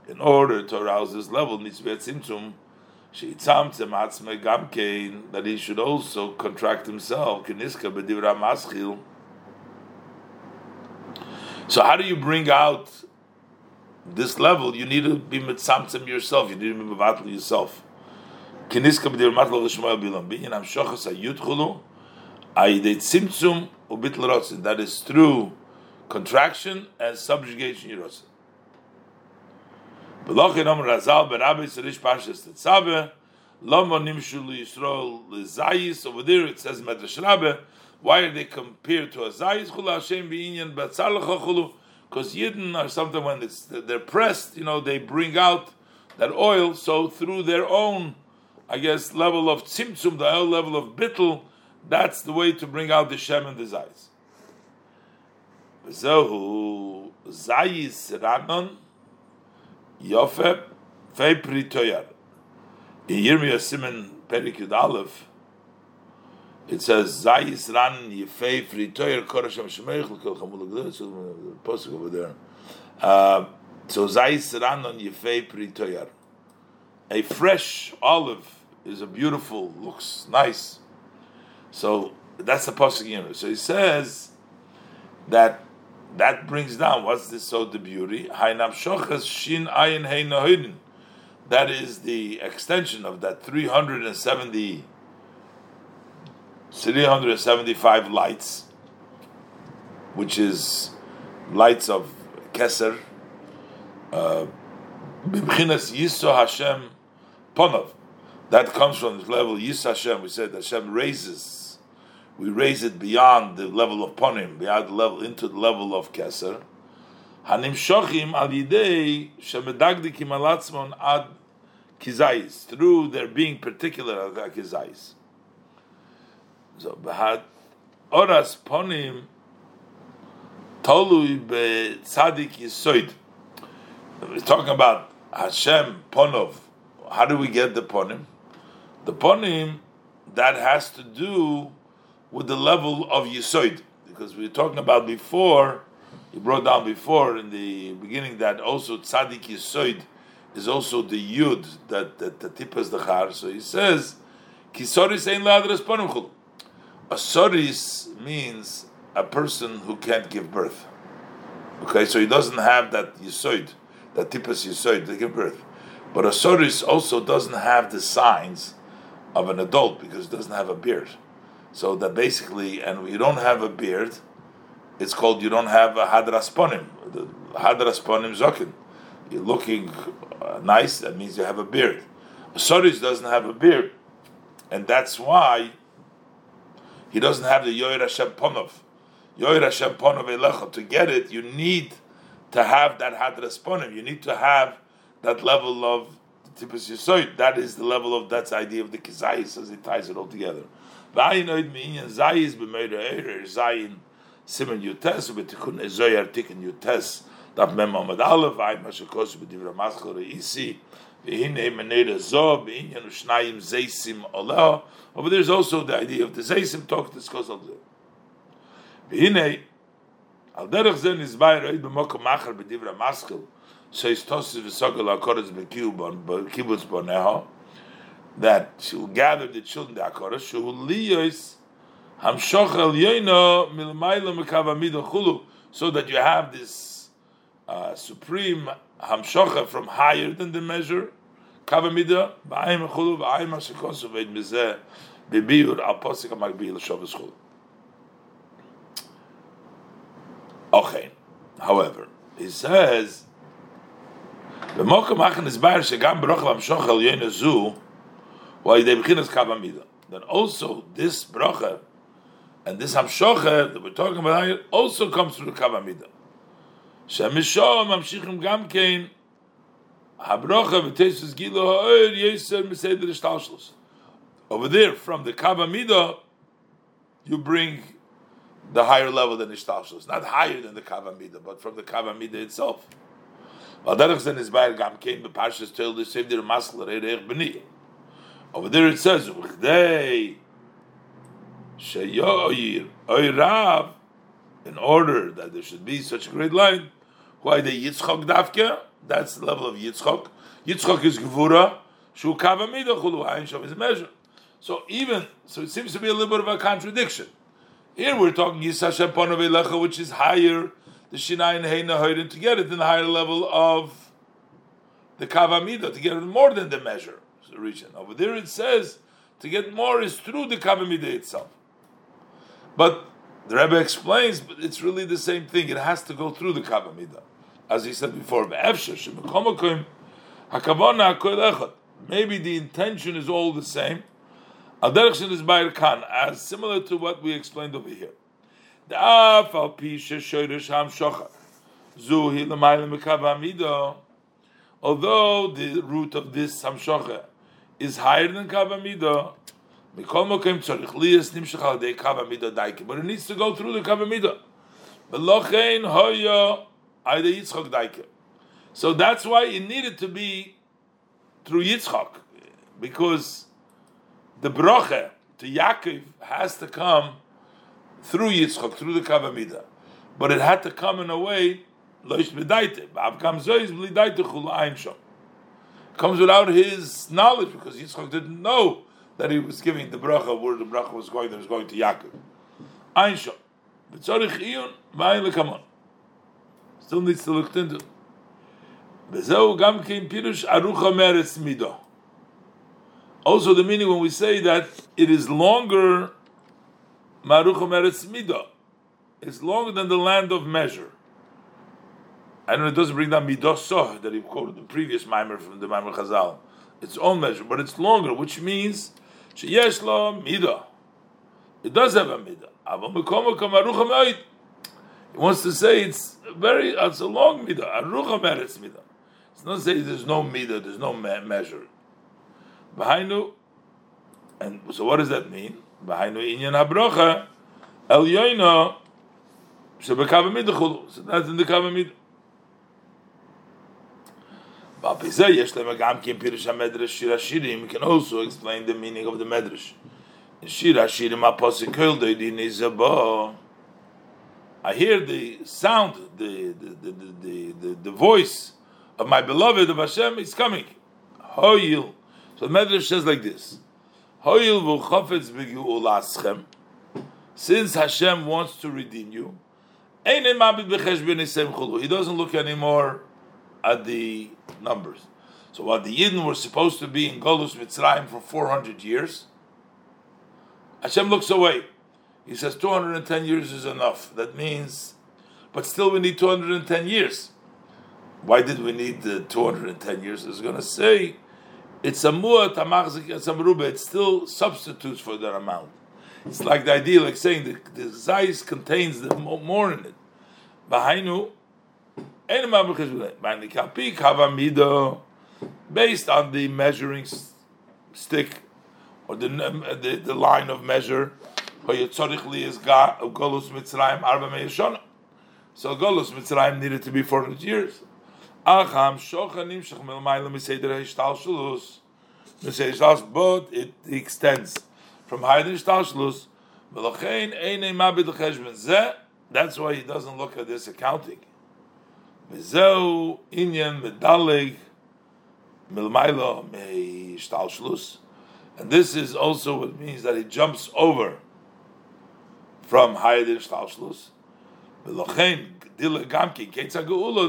In order to arouse this level, that he should also contract himself. So how do you bring out this level? You need to be mitzamtzem yourself. You need to be mevatl yourself. Keniska b'divra matl l'shmoel bilam. Binyan amshochas ayut tzimtzum ubitl That is through contraction and subjugation yirosin. Belochin om razal berabi serish pashas tetzabe lama nimshu liyisrael lezayis. Over there it says medrash rabbe. Why are they compared to a zayis chulu Hashem b'inyan batzalacha chulu? Because Yidden are something when it's, they're pressed, you know, they bring out that oil. So through their own, I guess, level of tzimtzum, the oil level of bittel, that's the way to bring out the Shem and the Zayis. Zohu Zayis Ranon Yofeb Fepri Toyar. In Yirmiyah Simon Perikud Aleph, it says Zayis Ran Yefei Fritoyer Korasham Shemeich Chamul. Posuk over there. Uh, so Zayis Ran on Yefei Fritoyer. A fresh olive is a beautiful, looks nice. So that's the pasuk unit. So he says that that brings down what's this so the beauty? Hainam shochas shin ayin That is the extension of that 370 375 lights, which is lights of Keser, uh, Bibchinas Yiso Hashem Ponov. That comes from the level Yis Hashem. We said Hashem raises we raise it beyond the level of ponim, beyond the level into the level of keser. Hanim shochim al yidei shemedagdikim alatzmon ad kizayis through their being particular of kizayis. So behad oras ponim tolui be tzadik yisoid. We're talking about Hashem ponov. How do we get the ponim? The ponim that has to do with the level of Yisoid. Because we were talking about before he brought down before in the beginning that also tzaddik yisoid is also the yud that that the tipas the char. So he says kisoris ein ladras panumchul. A soris means a person who can't give birth. Okay, so he doesn't have that yisoid, that tipas yisoid to give birth. But a soris also doesn't have the signs of an adult because it doesn't have a beard. So that basically, and you don't have a beard, it's called you don't have a hadrasponim. The hadrasponim zokin. You're looking uh, nice. That means you have a beard. A soris doesn't have a beard, and that's why he doesn't have the yoir Hashem ponov. Yoir Hashem ponov elecha. To get it, you need to have that hadrasponim. You need to have that level of tipus yisoid. That is the level of that's the idea of the kizayis as it ties it all together. V'ayinoid mi'inyan zayis b'meir zayin simen yutes v'tikun ezoyar tikkun yutes daf mem amad aleph v'ay mashakos b'divra maschel re'isi v'hinei meneda zo v'inyan u'shnayim zeisim oleh over there's also the idea of the zeisim talk discuss all that v'hinei al derech ze nizbay roid b'mokom machar b'divra maschel says Tosis v'sogel ha'koretz b'kibbutz boneha that she gather the children the Akoros, she will liyos hamshoch el yoino milmayla mekavamida chulu, so that you have this uh, supreme hamshocha from higher than the measure, kavamida ba'ayim chulu ba'ayim hashikosu ve'ed mizeh bebiur al posik ha'magbi l'shovas chulu. Okay, however, he says, במוקם אחן נסבר שגם ברוך והמשוך על יוין זו, why they begin as kavamida. Then also this bracha and this hamshocha that we're talking about here also comes through the kavamida. Shemishom mamshichim gam kein habrocha over there, from the kavamida, you bring the higher level than ishtalshlos, not higher than the kavamida, but from the itself. Der maskler erech b'niyah. Over there it says, in order that there should be such a great line. Why the Yitzchok dafke? That's the level of Yitzchok. Yitzchok is gevura. Shu kavamida chulu ayin shav is measure. So even so, it seems to be a little bit of a contradiction. Here we're talking Yisashem Ponov which is higher, the Shinai and Hoyden to get it in the higher level of the Kavamida, to get it more than the measure region. Over there it says to get more is through the Kavamida itself. But the Rebbe explains, but it's really the same thing. It has to go through the Kavamida. As he said before, maybe the intention is all the same. Al-Derech is Bayer Khan, as similar to what we explained over here. Although the root of this Hamshocha is higher than Kavamida. But it needs to go through the Kavamida. Aide Yitzchok Daike. So that's why it needed to be through Yitzchok. Because the broche to Yaakov has to come through Yitzchok, through the Kavamida. But it had to come in a way, Loish B'daite. Comes without his knowledge because Yitzchok didn't know that he was giving the bracha where the bracha was going, that was going to Yaakov. Ein Shom. B'tzorich Iyun, V'ayin Lekamon. Still needs to look into. Kein Pirush Arucha Meretz Midah. Also, the meaning when we say that it is longer, Marucham Eretz Midah, it's longer than the land of measure. I know it doesn't bring down Midah Soh that he quoted the previous mimer from the Mimer Chazal. Its own measure, but it's longer, which means Sheyesh Midah. It does have a Midah. He wants to say it's very, it's a long Midah. Arucham Eretz Midah. It's not saying there's no Midah, there's no me- measure. Behainu, and so what does that mean? Behainu inyan habrocha el yoino shebekavamid chulu. So that's in the shir hashirim. We can also explain the meaning of the medrash. Shir hashirim aposik kol doidin izabo. I hear the sound, the the the the, the, the, voice of my beloved of Hashem is coming. Hoyil. So the Medrash says like this. Hoyil v'chofetz b'gi'ulaschem. Since Hashem wants to redeem you, he doesn't look anymore at the numbers. So while the Yidden were supposed to be in Golus Mitzrayim for 400 years, Hashem looks away. He says 210 years is enough. That means, but still we need 210 years. Why did we need the 210 years? It's going to say it's a mu'at amachzik it's a meruba. It still substitutes for that amount. It's like the idea, like saying the, the contains the more in it. Bahainu, based on the measuring stick or the, the, the line of measure, so Golus Mitzrayim needed to be 400 years. But it extends from higher than Shtalshlus. That's why he doesn't look at this accounting. Inyan meishtalshlus. And this is also what means that he jumps over from higher than shtalshlus.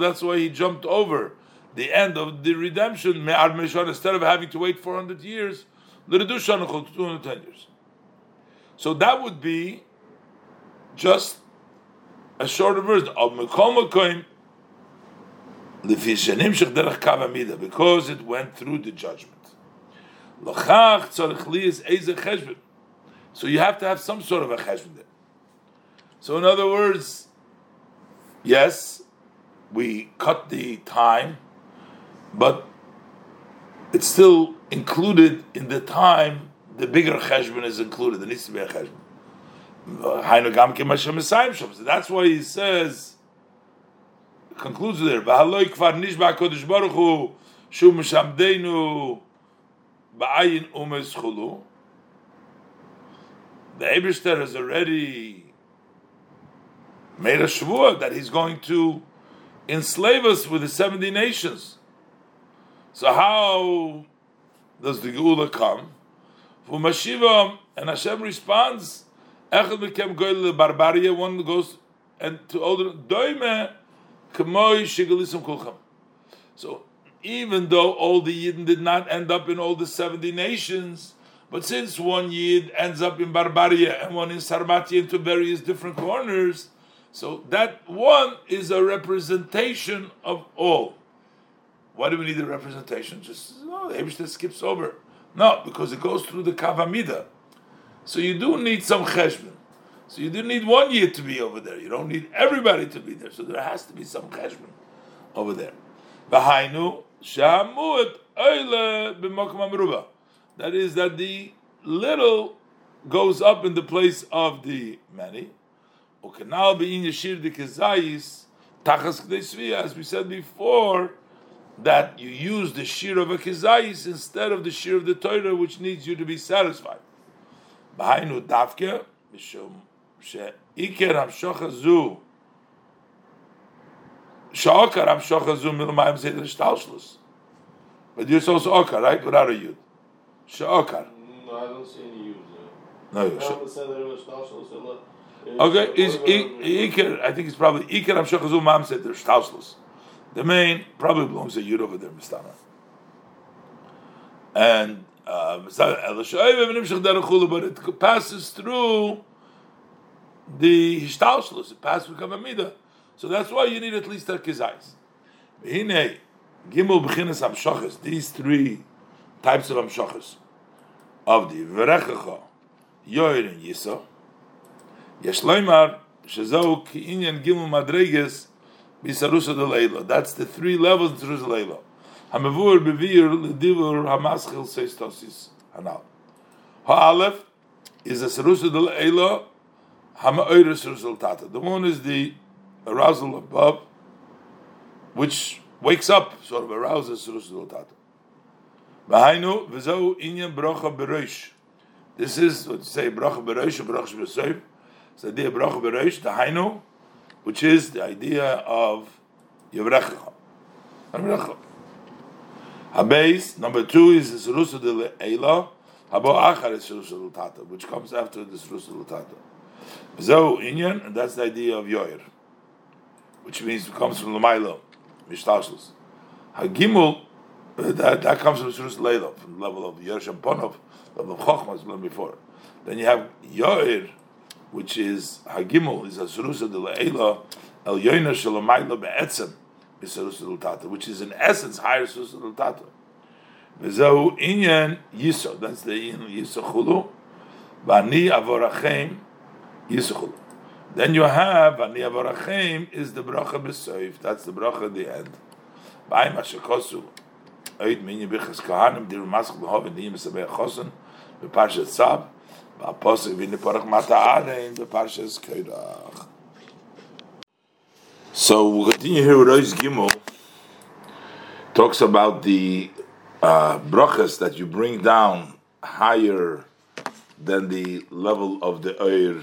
That's why he jumped over the end of the redemption instead of having to wait 400 years. 210 years. So that would be just a shorter version of Mekoim because it went through the judgment. So you have to have some sort of a cheshbon there. So in other words, yes, we cut the time, but it's still included in the time. The bigger cheshbon is included. There needs to be a cheshbon. So that's why he says, concludes there. The Eberster has already made a shvua that he's going to enslave us with the 70 nations. So how does the Geula come? For Mashiva, and Hashem responds, Echad became goy barbaria, one goes and to older doime k'moy shigalisum kulcham. So even though all the Yidden did not end up in all the 70 nations, but since one Yid ends up in Barbaria and one in Sarmati into various different corners, so that one is a representation of all. Why do we need a representation? Just no, the Abishter skips over. No, because it goes through the Kavamida. So you do need some cheshbon. So you do need one year to be over there. You don't need everybody to be there. So there has to be some cheshbon over there. V'hainu shamut oile b'makom. That is that the little goes up in the place of the many. Ukanal bein yeshir de kezayis tachas as we said before, that you use the shir of a kezayis instead of the shir of the Torah, which needs you to be satisfied. B'hainu dafke mishum she'iker hamshocha zu she'okar hamshocha zu milmayim seder shtalshlus. But you're supposed to okar, right? Without a yud. She'okar. No, I don't see any yud. No, you I Okay, is Iker? I think it's probably Iker Hamshachazu Mam said there's Shtauslos. The main probably belongs to Yud over there, Mistana. And uh, but it passes through the Hishtauslos. It passes through Kavamida. So that's why you need at least a Kizais. Hine, Gimel B'chinas Hamshachas, these three types of Hamshachas, of the Verechacha, Yoir and Yesh loymar shezau ki inyan gimel madreges bisarusa delayla. That's the three levels of in Jerusalem. Hamavur bevir divur hamaschil says Tosis Hanal. Ha'alef is a sarusa delayla hamaoyra sarusal tata. The one is the arousal above, which wakes up, sort of arouses sarusa tata. V'hainu v'zau inyan bracha bereish. This is what you say, bracha bereish, bracha bereish, so the bracha bereish, the hainu, which is the idea of Yevrecha. Habez, number two is the Serusa de Eila, Habo Achar is Serusa Tata, which comes after the Serusa Tata. So, Inyan, and that's the idea of Yoir, which means it comes from Lamailo, Mishtashlis. Hagimul, that, that comes from Serusa Leila, from the level of Yershem Ponov, level of as learned before. Then you have Yoir, which is Hagimul, is a Serusa de Leila, El Yoiner Shalomailo Be'etzem, which is in essence higher Susul Tata. V'zehu inyan yiso. That's the inyan yisochulu. V'ani avorachem yisochulu. Then you have v'ani avorachem is the bracha b'soif. That's the bracha at the end. V'ayim ashekosu. Oid minyi bichas kahanim dir mask b'hov niyim b'parshat sab. So we'll continue here with Ois Gimel. Talks about the uh, brachas that you bring down higher than the level of the oir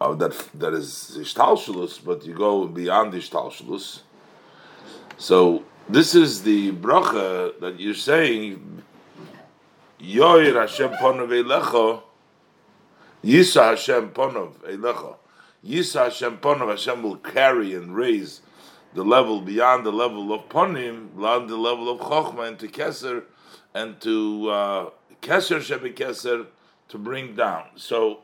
of that that is ishtalshalus, but you go beyond the ishtalshalus. So this is the bracha that you're saying. Yoir Hashem elecha, Yisa Hashem ponov elecha. Yisa Hashem Ponav, Hashem will carry and raise the level beyond the level of Ponim, beyond the level of Chochma, and to Keser, and to uh, Keser Shebi Keser, to bring down. So,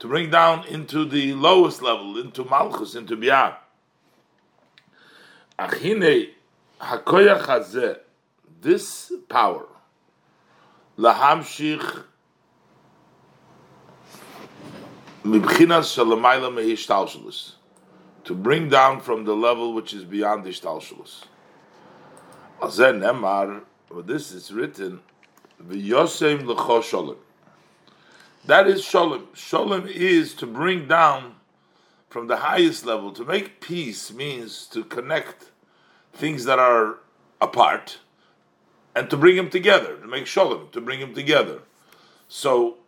to bring down into the lowest level, into Malchus, into Biyah. Achine Hakoyach Hazeh, this power, Lahamshich to bring down from the level which is beyond the ishtalshalus. Nemar, this is written, v'yosem l'cho sholem. That is sholem. Sholem is to bring down from the highest level. To make peace means to connect things that are apart and to bring them together, to make sholem, to bring them together. So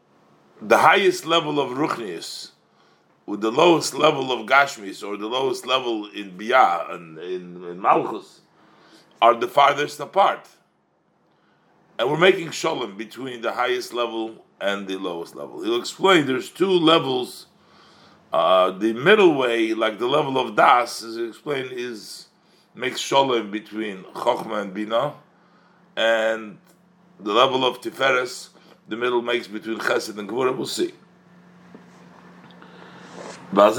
the highest level of ruchnius with the lowest level of gashmis or the lowest level in biyah and in, in malchus are the farthest apart. And we're making shalom between the highest level and the lowest level. He'll explain there's two levels. Uh, the middle way, like the level of das, as he explained, is makes shalom between chokhmah and bina, and the level of tiferes the middle makes between Chesed and Gvura, we'll see. Because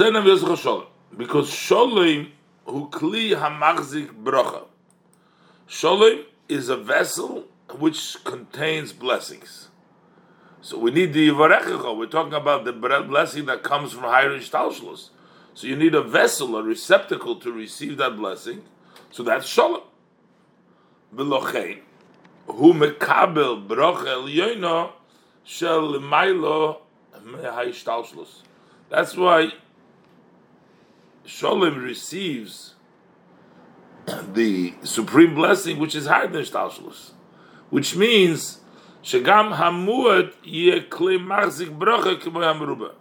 Sholem, who kli hamachzik bracha. Sholem is a vessel which contains blessings. So we need the Yivarechecha. We're talking about the blessing that comes from higher Ishtalshalos. So you need a vessel, a receptacle to receive that blessing. So that's Sholem. V'lochein, hu mekabel bracha el yoino, shel That's why Sholem receives the supreme blessing, which is higher than Shtalshlus, which means Bracha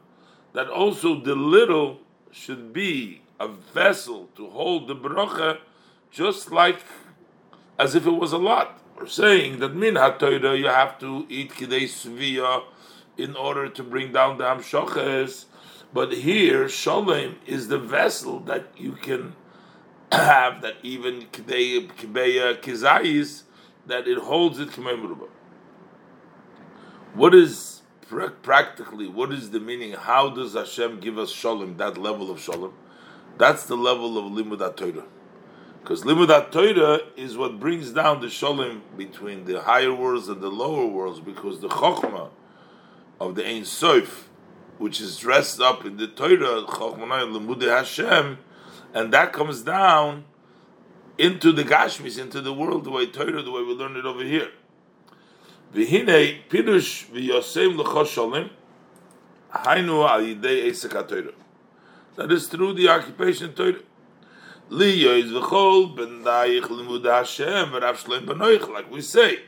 that also the little should be a vessel to hold the bracha just like as if it was a lot. We're saying that min ha'toira you have to eat kidei svia in order to bring down the hamshoches, but here sholem is the vessel that you can have that even kidei kibeya kizayis that it holds it k'memruba. What is practically what is the meaning? How does Hashem give us sholem? That level of sholem, that's the level of limud Torah. Because Limudat Torah is what brings down the shalom between the higher worlds and the lower worlds, because the Chokhmah of the Ein Sof, which is dressed up in the Torah, Chokhmah Limudei Hashem, and that comes down into the Gashmis, into the world, the way Torah, the way we learn it over here. V'hinei pirush v'yosem l'chos shalom, hainu al yidei esek. That is through the occupation Torah. Like we say,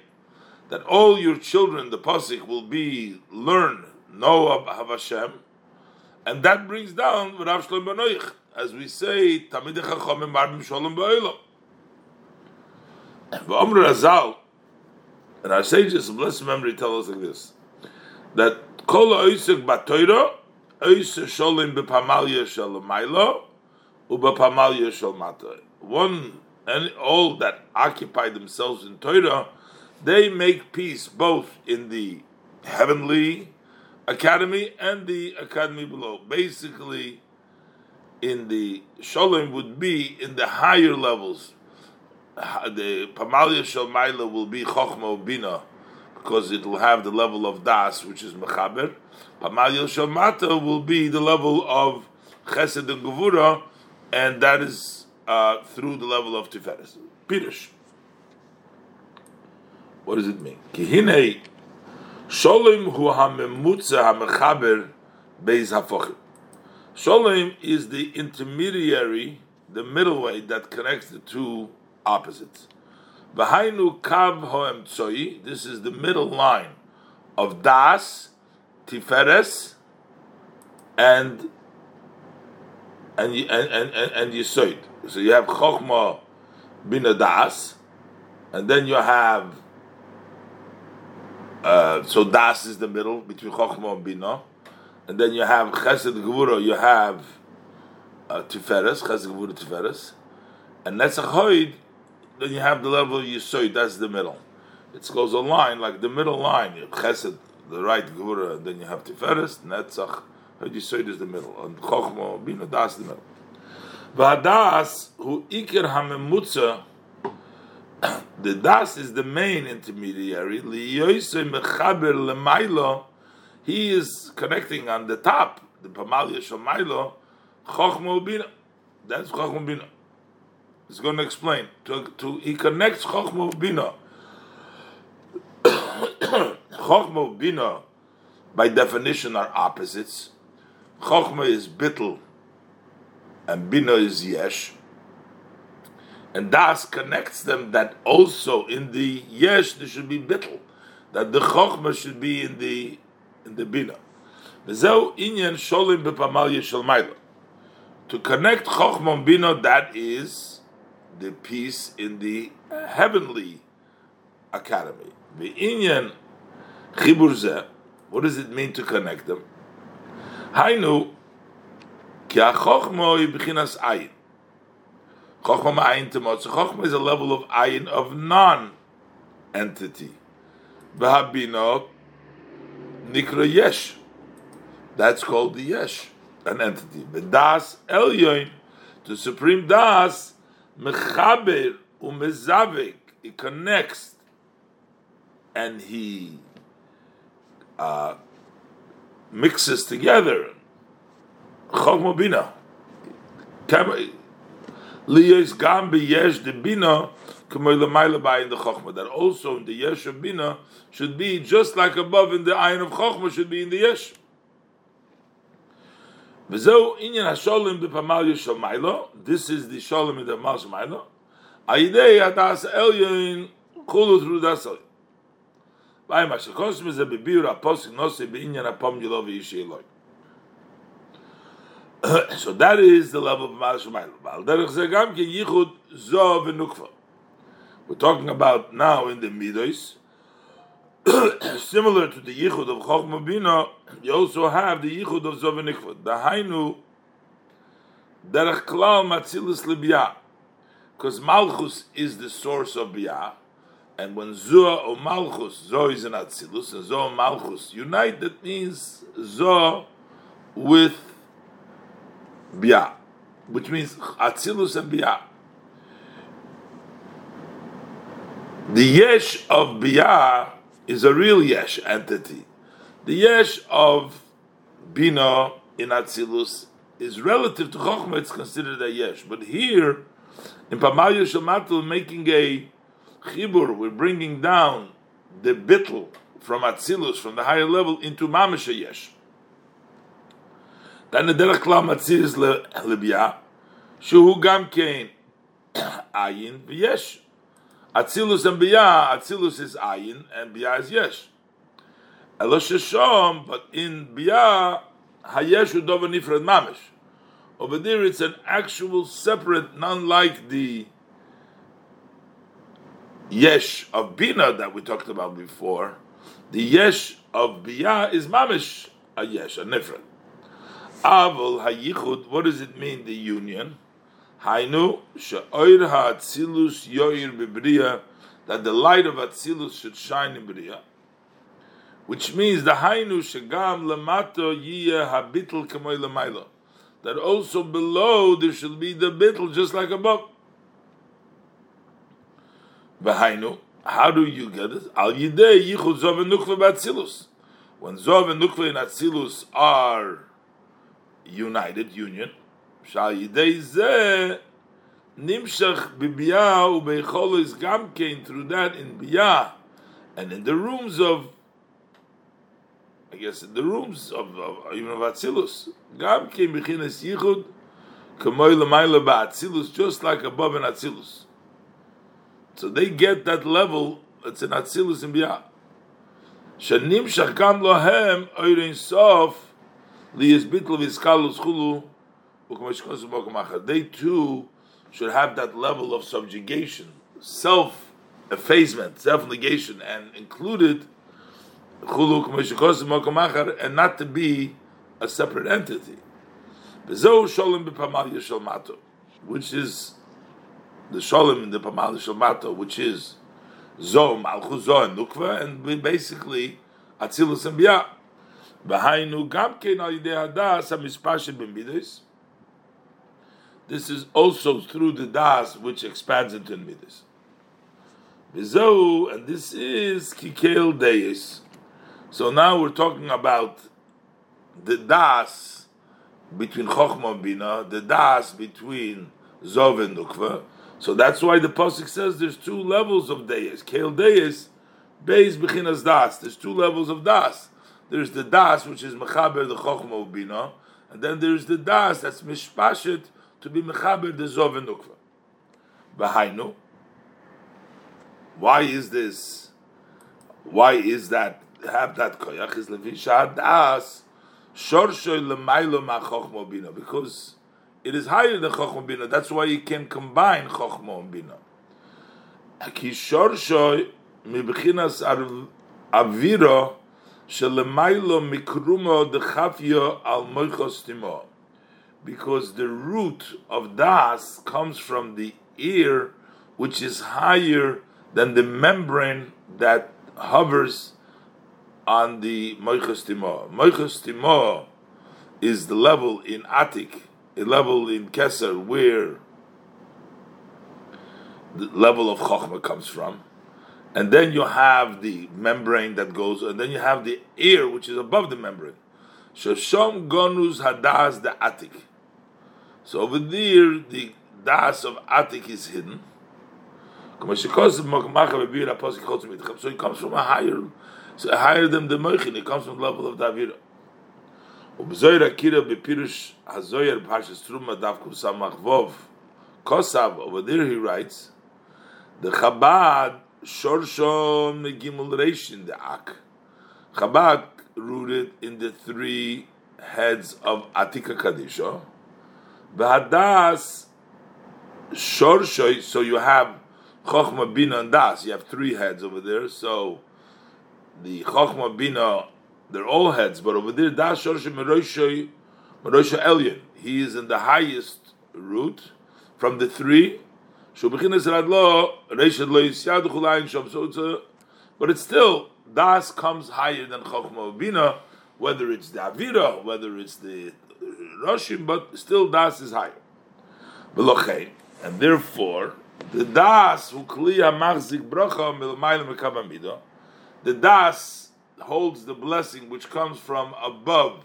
that all your children, the pasuk, will be learn know of Hashem, and that brings down Rav Shloim Benoich. as we say, Tamid Chachamim Marbim Shalom Ba'olam. V'Omer Razal, and our sages of blessed memory tell us like this, that Kol Oisek Batoira, Oisek Shalom B'Pamalya Shalom Mailo, U'B'Pamalya Shalom Mata. One, and all that occupy themselves in Torah, they make peace both in the heavenly academy and the academy below. Basically, in the Shalom would be in the higher levels. The Pamalia Shalmaila will be Chochma Bina because it will have the level of Das, which is Mechaber. Pamalia Shalmata will be the level of Chesed and Gevura, and that is uh, through the level of Tiferes. Pirush. What does it mean? Kihine Sholem hu ha-mechaber hafochim. Sholem is the intermediary, the middle way that connects the two opposites. Kav this is the middle line of das, tiferes, and and and and, and, and. So you have chokhmah bina das, and then you have uh, so Das is the middle between Chochmah and Bina. And then you have Chesed Gevura, you have uh, Tiferes, Chesed Gevura Tiferes. And Netzach Hoid, then you have the level of Yisoid, that's the middle. It goes a line, like the middle line, you have Chesed, the right Gevura, and then you have Tiferes, Netzach Yisoid is the middle. And Chochmah, Bina, Das the middle. Vadas, who Iker HaMemutza, the das is the main intermediary. Liyoisei Mechaber Lemailo, He is connecting on the top, the Pamalia Shomailo, Chochmo Bina. That's Chochmo Bina. He's going to explain. To, to, he connects Chochmo Bina. Chochmo Bina, by definition, are opposites. Chochma is bittel, and Bina is yesh and Das connects them that also in the Yesh there should be Bittel, that the Chochmah should be in the in the Bina. Inyan sholim shel To connect Chochmah and Bina, that is the peace in the heavenly academy. The inyan what does it mean to connect them? Hainu ki ha-chochmah b'chinas ayin. Chochma ayin temot. So chochma is a level of ayin of non-entity. V'habino nikra yesh. That's called the yesh, an entity. V'das elyoin, to supreme das, mechaber umezavik. It connects, and he uh, mixes together. Chochma bina liyos gam yesh de bina k'moy l'mayla by in the chokhmah. That also in the yesh of bina should be just like above in the ayin of chokhmah should be in the yesh. V'zeu inyan hasholim b'pamal yeshal maylo. This is the sholim in the mal maylo. Ayidei hadas elyon kulu through das. so that is the level of v'Nukva. We're talking about now in the Midos, similar to the Yichud of Chochma Bina, you also have the Yichud of Zo v'Nukva. The Hainu Derech Klal Matzilus Libya. Because Malchus is the source of Biyah, and when Zoh or Malchus, Zoh is an Atzilus, and Zoh Malchus unite, that means Zoh with Bia, which means Atzilus and Bia. The Yesh of Bia is a real Yesh entity. The Yesh of Bina in Atzilus is relative to Chokhmah, it's considered a Yesh. But here, in Pamayu Shamatul, making a chibur, we're bringing down the bittel from Atzilus, from the higher level, into Mamish Yesh. Then the derech klam Atzilus lebia, Shuhu gam kein ayin v'yesh. Atzilus and Biyah. Atzilus is ayin and Biyah is yesh. Elosh sheshom, but in Biyah hayesh udov nifred mamish. Over there, it's an actual separate, non-like the yesh of bina that we talked about before. The yesh of bia is mamish a yesh, a nifra. Avol hayichud. What does it mean? The union. Hainu she'oir ha'atzilus yoir. That the light of atzilus should shine in bria. Which means the hainu shegam lamato yiyah lamailo. That also below there should be the bittel just like above. V'hainu, how do you get it? Al yidei yichud zov and nukva b'atzilus. When zov and nukva and atzilus are united, union, shal yidei zeh nimshach b'biyah u'beichol is gam kein through that in biyah and in the rooms of I guess in the rooms of, of even of Atzilus, gam kein b'chinas yichud kamoy l'mayla ba'atzilus just like above in Atzilus. So they get that level. It's an Atzilus and Biyah. Shanim shachkam lohem oirin sof liyis bitl v'iskalus chulu. They too should have that level of subjugation, self effacement, self negation, and included and not to be a separate entity. Which is the shalom in the Pamal Shalmato, which is Zom, Malchus, Zo, and Nukva, and basically Atzilus and Biyah. Behainu Gamkein al Yidei Hadas HaMispashim B'Midas. This is also through the Das which expands into Midas. Bezo, and this is Kikel Deis. So now we're talking about the Das between Chochmah and Bina, the Das between Zov and Nukva, so that's why the pasuk says there's two levels of deis. Kael deis, beis bechinas das. There's two levels of das. There's the das which is mechaber the chokhma bina, and then there's the das that's mishpashet to be mechaber the zov and nukva. Behainu. Why is this? Why is that? Have that koyach is levisha das shorshoy lemaylo ma chokhma bina because it is higher than Chochmah Bina. That's why you can combine Chochmah and Bina. Mibchinas aviro shelemailo mikrumo dechafyo al moichos timo. Because the root of das comes from the ear, which is higher than the membrane that hovers on the moichos timo. Moichos timo is the level in Atik level in Keser where the level of Chokhmah comes from. And then you have the membrane that goes, and then you have the ear, which is above the membrane. Shoshom gonus hadas the atik. So over there, the das of atik is hidden. So it comes from a higher, so higher than the moichin. It comes from the level of the. Umzoir Akira Bepirush Hazoyer Parshas Truma Davku Samachvov Kosav. Over there he writes, the Chabad Shorshon Megimel Reishin the Ak. Chabad rooted in the three heads of Atika The Vahadas Shorshoi. So you have Chochma Bina and Das. You have three heads over there. So the Chochma Bina they're all heads, but over there, Das Shorsh Merosha Elyon. He is in the highest root from the three. But it's still Das comes higher than Chokhmah Bina, whether it's the Avira, whether it's the Roshim, but still Das is higher. And therefore, the Das the Das holds the blessing which comes from above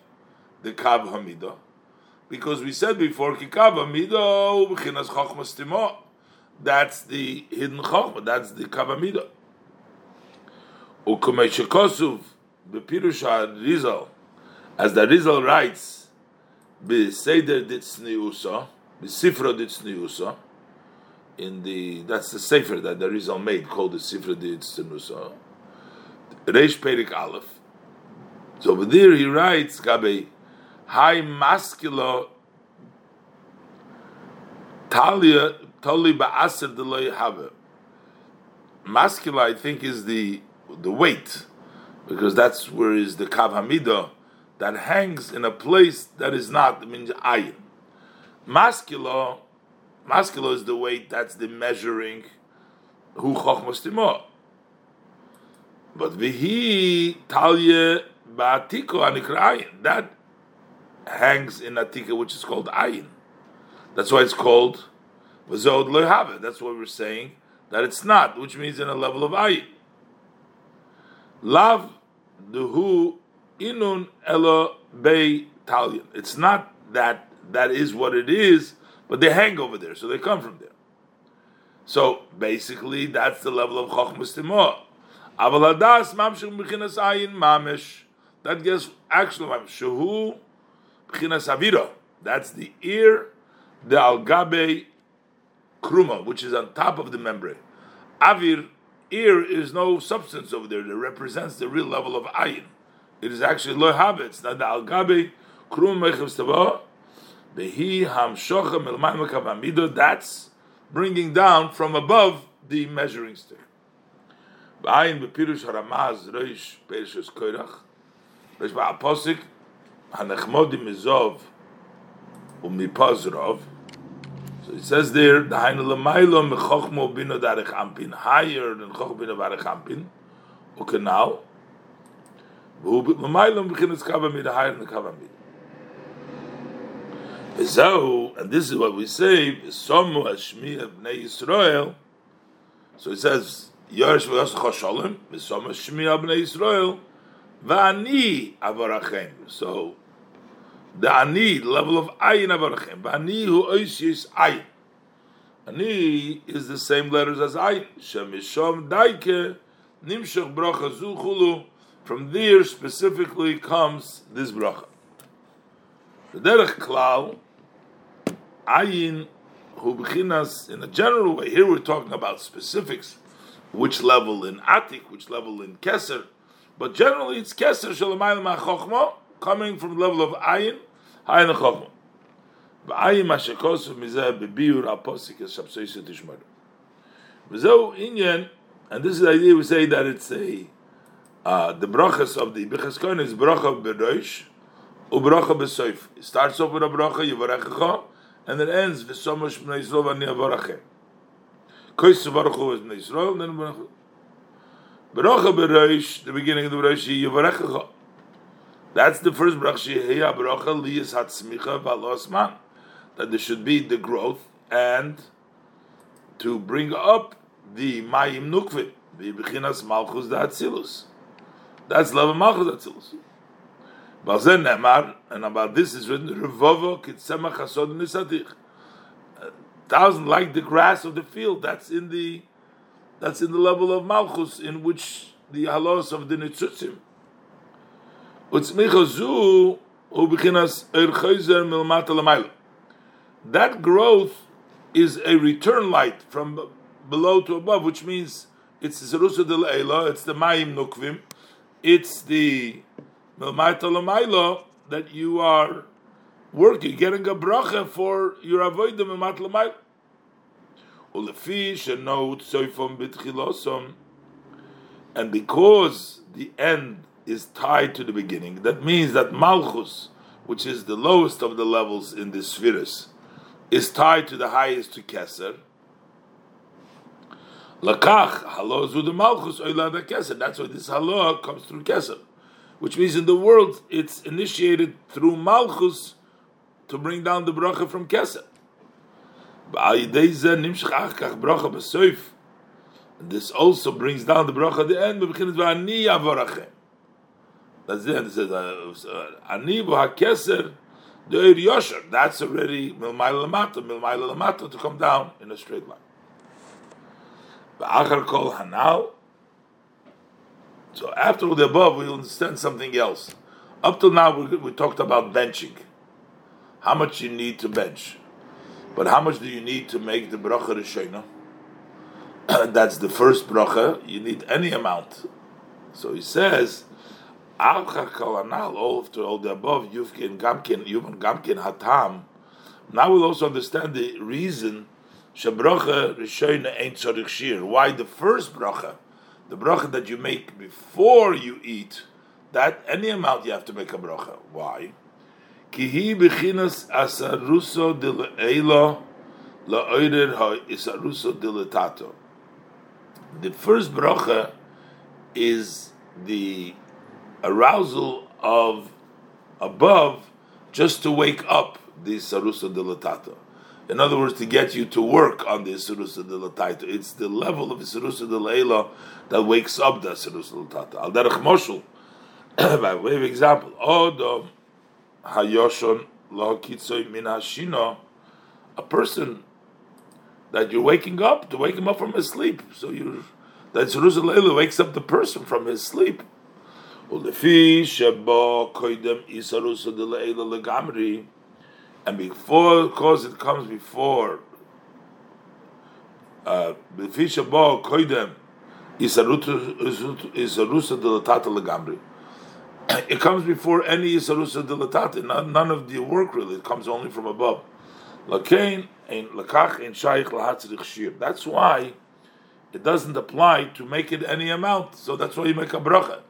the Kav Hamidah. Because we said before, Kikav Hamidah, oh, B'chinas Chochmas Timo. That's the hidden Chochmah, that's the Kav Hamidah. Ukumei Shekosuv, B'pirusha Rizal, as the Rizal writes, B'seder Ditzni Usa, B'sifra Ditzni Usa, in the, that's the Sefer that the Rizal made, called the Sifra Ditzni Usa, Reish Perik Aleph. So over there he writes, Gabe, high masculo Talia totally ba'aser deloy have. Masculine, I think, is the the weight, because that's where is the kav hamida that hangs in a place that is not I means ayin. Masculo, masculo is the weight that's the measuring who chochmos But vihi talye ba'atiko anikrayin that hangs in atika, which is called ayin. That's why it's called v'zod lo That's what we're saying that it's not, which means in a level of ayin. Lav duhu inun elo bei talion. It's not that that is what it is, but they hang over there, so they come from there. So basically, that's the level of chokhmas timor. Avaladas mamshim b'chinas ayin mamish. That gets actually shehu b'chinas avira. That's the ear, the algabe kruma, which is on top of the membrane. Avir ear is no substance over there that represents the real level of ayin. It is actually lo habits, not the algabe krum mechav Behi hamshocha milmayim kavamido. That's bringing down from above the measuring stick. Ba'ayin bepirush haramaz reish perishos koirach. Reish ba'aposik hanechmodim mizov umipazrov. So it says there, the hainu lemailo mechochmo bino darech ampin, higher than choch bino darech ampin, okay now, lemailo mechinas kavamid, higher than kavamid. And this is what we say, Somu Hashmi Bnei Yisrael. So it says, Yosh v'yoscha shalom, Somu Hashmi Bnei Yisrael, V'ani avarachem. So the ani, the level of ayin avarachem. V'ani hu oisis ayin. Ani is the same letters as ayin. Shemishom daike, nimshach bracha zu chulu. From there specifically comes this bracha. The derech klal, ayin hu b'chinas in a general way. Here we're talking about specifics, which level in atik, which level in keser. But generally, it's keser shalamayim chokhma coming from the level of ayin, ayin chokhma. Ba'ayin mashekosu mizeh bebiur aposik es shabsoisu tishmaru. V'zeu inyan, and this is the idea we say that it's a uh, the brachas of the Bichas Kohen is bracha b'roish ubracha b'soif. It starts off with a bracha yivarechecha, and it ends v'somosh b'nei v'ani avarachem. Kois baruch hu is b'nei Yisrael, then baruch Bracha b'roish, the beginning of the Rosh Yivarechecha. That's the first bracha Sheheya bracha liyas hatzmicha man. That there should be the growth and to bring up the mayim nukvit, the bechinas malchus da atzilus. That's love malchus atzilus. Balzen nemar, and about this is written, Revovo kitzemach hasod nisatich. Thousand like the grass of the field. That's in the that's in the level of Malchus, in which the halos of the Nitzutzim. Er that growth is a return light from below to above, which means it's the Zerusa del Eila, it's the Mayim Nukvim, it's the Milmaita that you are working, getting a bracha for your avoid the Milmaita Lamaila. And because the end is tied to the beginning, that means that Malchus, which is the lowest of the levels in the spheres, is tied to the highest to Keser. Lakach, halo zu the Malchus, oila Keser. That's why this halo comes through Keser. Which means in the world it's initiated through Malchus to bring down the bracha from Keser. This also brings down the bracha at the end. That's the end. It says, uh, "Ani v'hakeser deir yosher." That's already milmayla lamata, milmayla lamata to come down in a straight line. Ba'achar kol hanal. So after all the above, we understand something else. Up till now, we, we talked about benching. How much you need to bench. But how much do you need to make the bracha rishona? That's the first bracha. You need any amount. So he says, al kalanal, all after all the above, Yuvkin Gamkin, Yuvan Gamkin Hatam, Now we'll also understand the reason Shabracha Rishayna Ain't Tzarich Shir. Why the first bracha, the bracha that you make before you eat, that any amount you have to make a bracha. Why? Kihi bechinas asaruso ha-isaruso de. The first bracha is the arousal of above just to wake up the sarusa. In other words, to get you to work on the dilatata. It's the level of dilayla that wakes up the sarusa dilatata. Al derech moshul, by way of example, odom hayoshon lahokitsoy min hashino, a person that you're waking up to wake him up from his sleep. So you that Zerusalem wakes up the person from his sleep. And before, because it comes before, uh, before koidem isarusa delatata legamri. it comes before any isarusa dilatata. None, of the work really. It comes only from above. Lakain and lakach and shaykh lahatzrich shir. That's why it doesn't apply to make it any amount. So that's why you make a bracha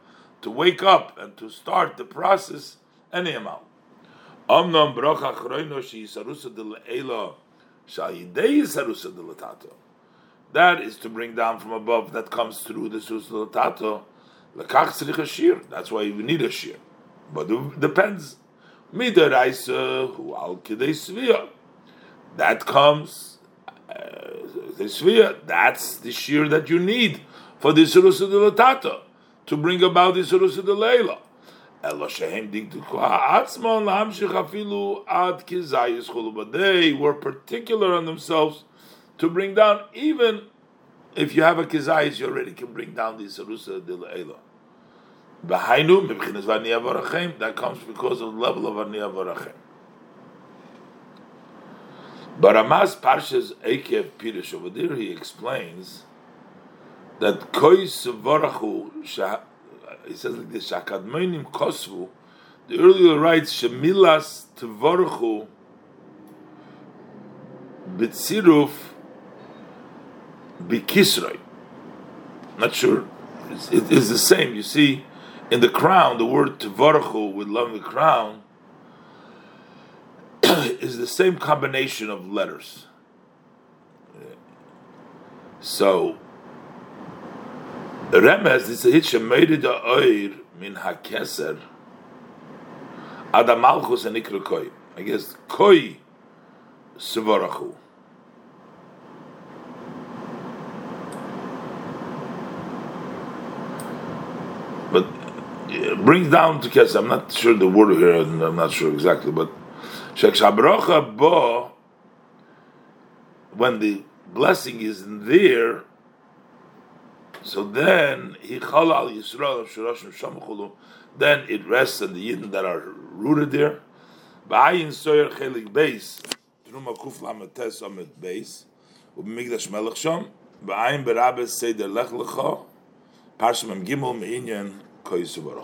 to wake up and to start the process any amount. Omnam bracha chroino shayidei yisarusa de. That is to bring down from above. That comes through the susa letato. Lekach tzrich a shir. That's why you need a shir. But it depends. Midaraisa hu al kidei svia. That comes uh, the svia. That's the shir that you need for the letato to bring about the leila. But they were particular on themselves to bring down, even if you have a kizayis, you already can bring down the sarusa de That comes because of the level of Arniya Varachem. But Amas Parshas Ekev Pirish over there, he explains that kois varachu he says like this shakadmoinim kosvu the earlier writes shemilas tvaruchu bitziruf bikisroi not sure. It is the same you see in the crown the word tvaruchu with love the crown is the same combination of letters so Remez is a hit shemeiri oir min hakeser adamalchus and ikra. I guess koi sevarachu. But it brings down to keser. I'm not sure the word here, I'm not sure exactly, but shek shabrocha bo when the blessing is there so then he al Yisrael Shurashim Shamachulu. Then it rests on the Yidden that are rooted there. Ba'ayin Soyer Chelik Beis Truma Kuf Lametes Amit Beis Ubmigdash Melech Sham Ba'ayin Berabes Seder Lech Lecha Parshim Gimel Meinyan kayısı var.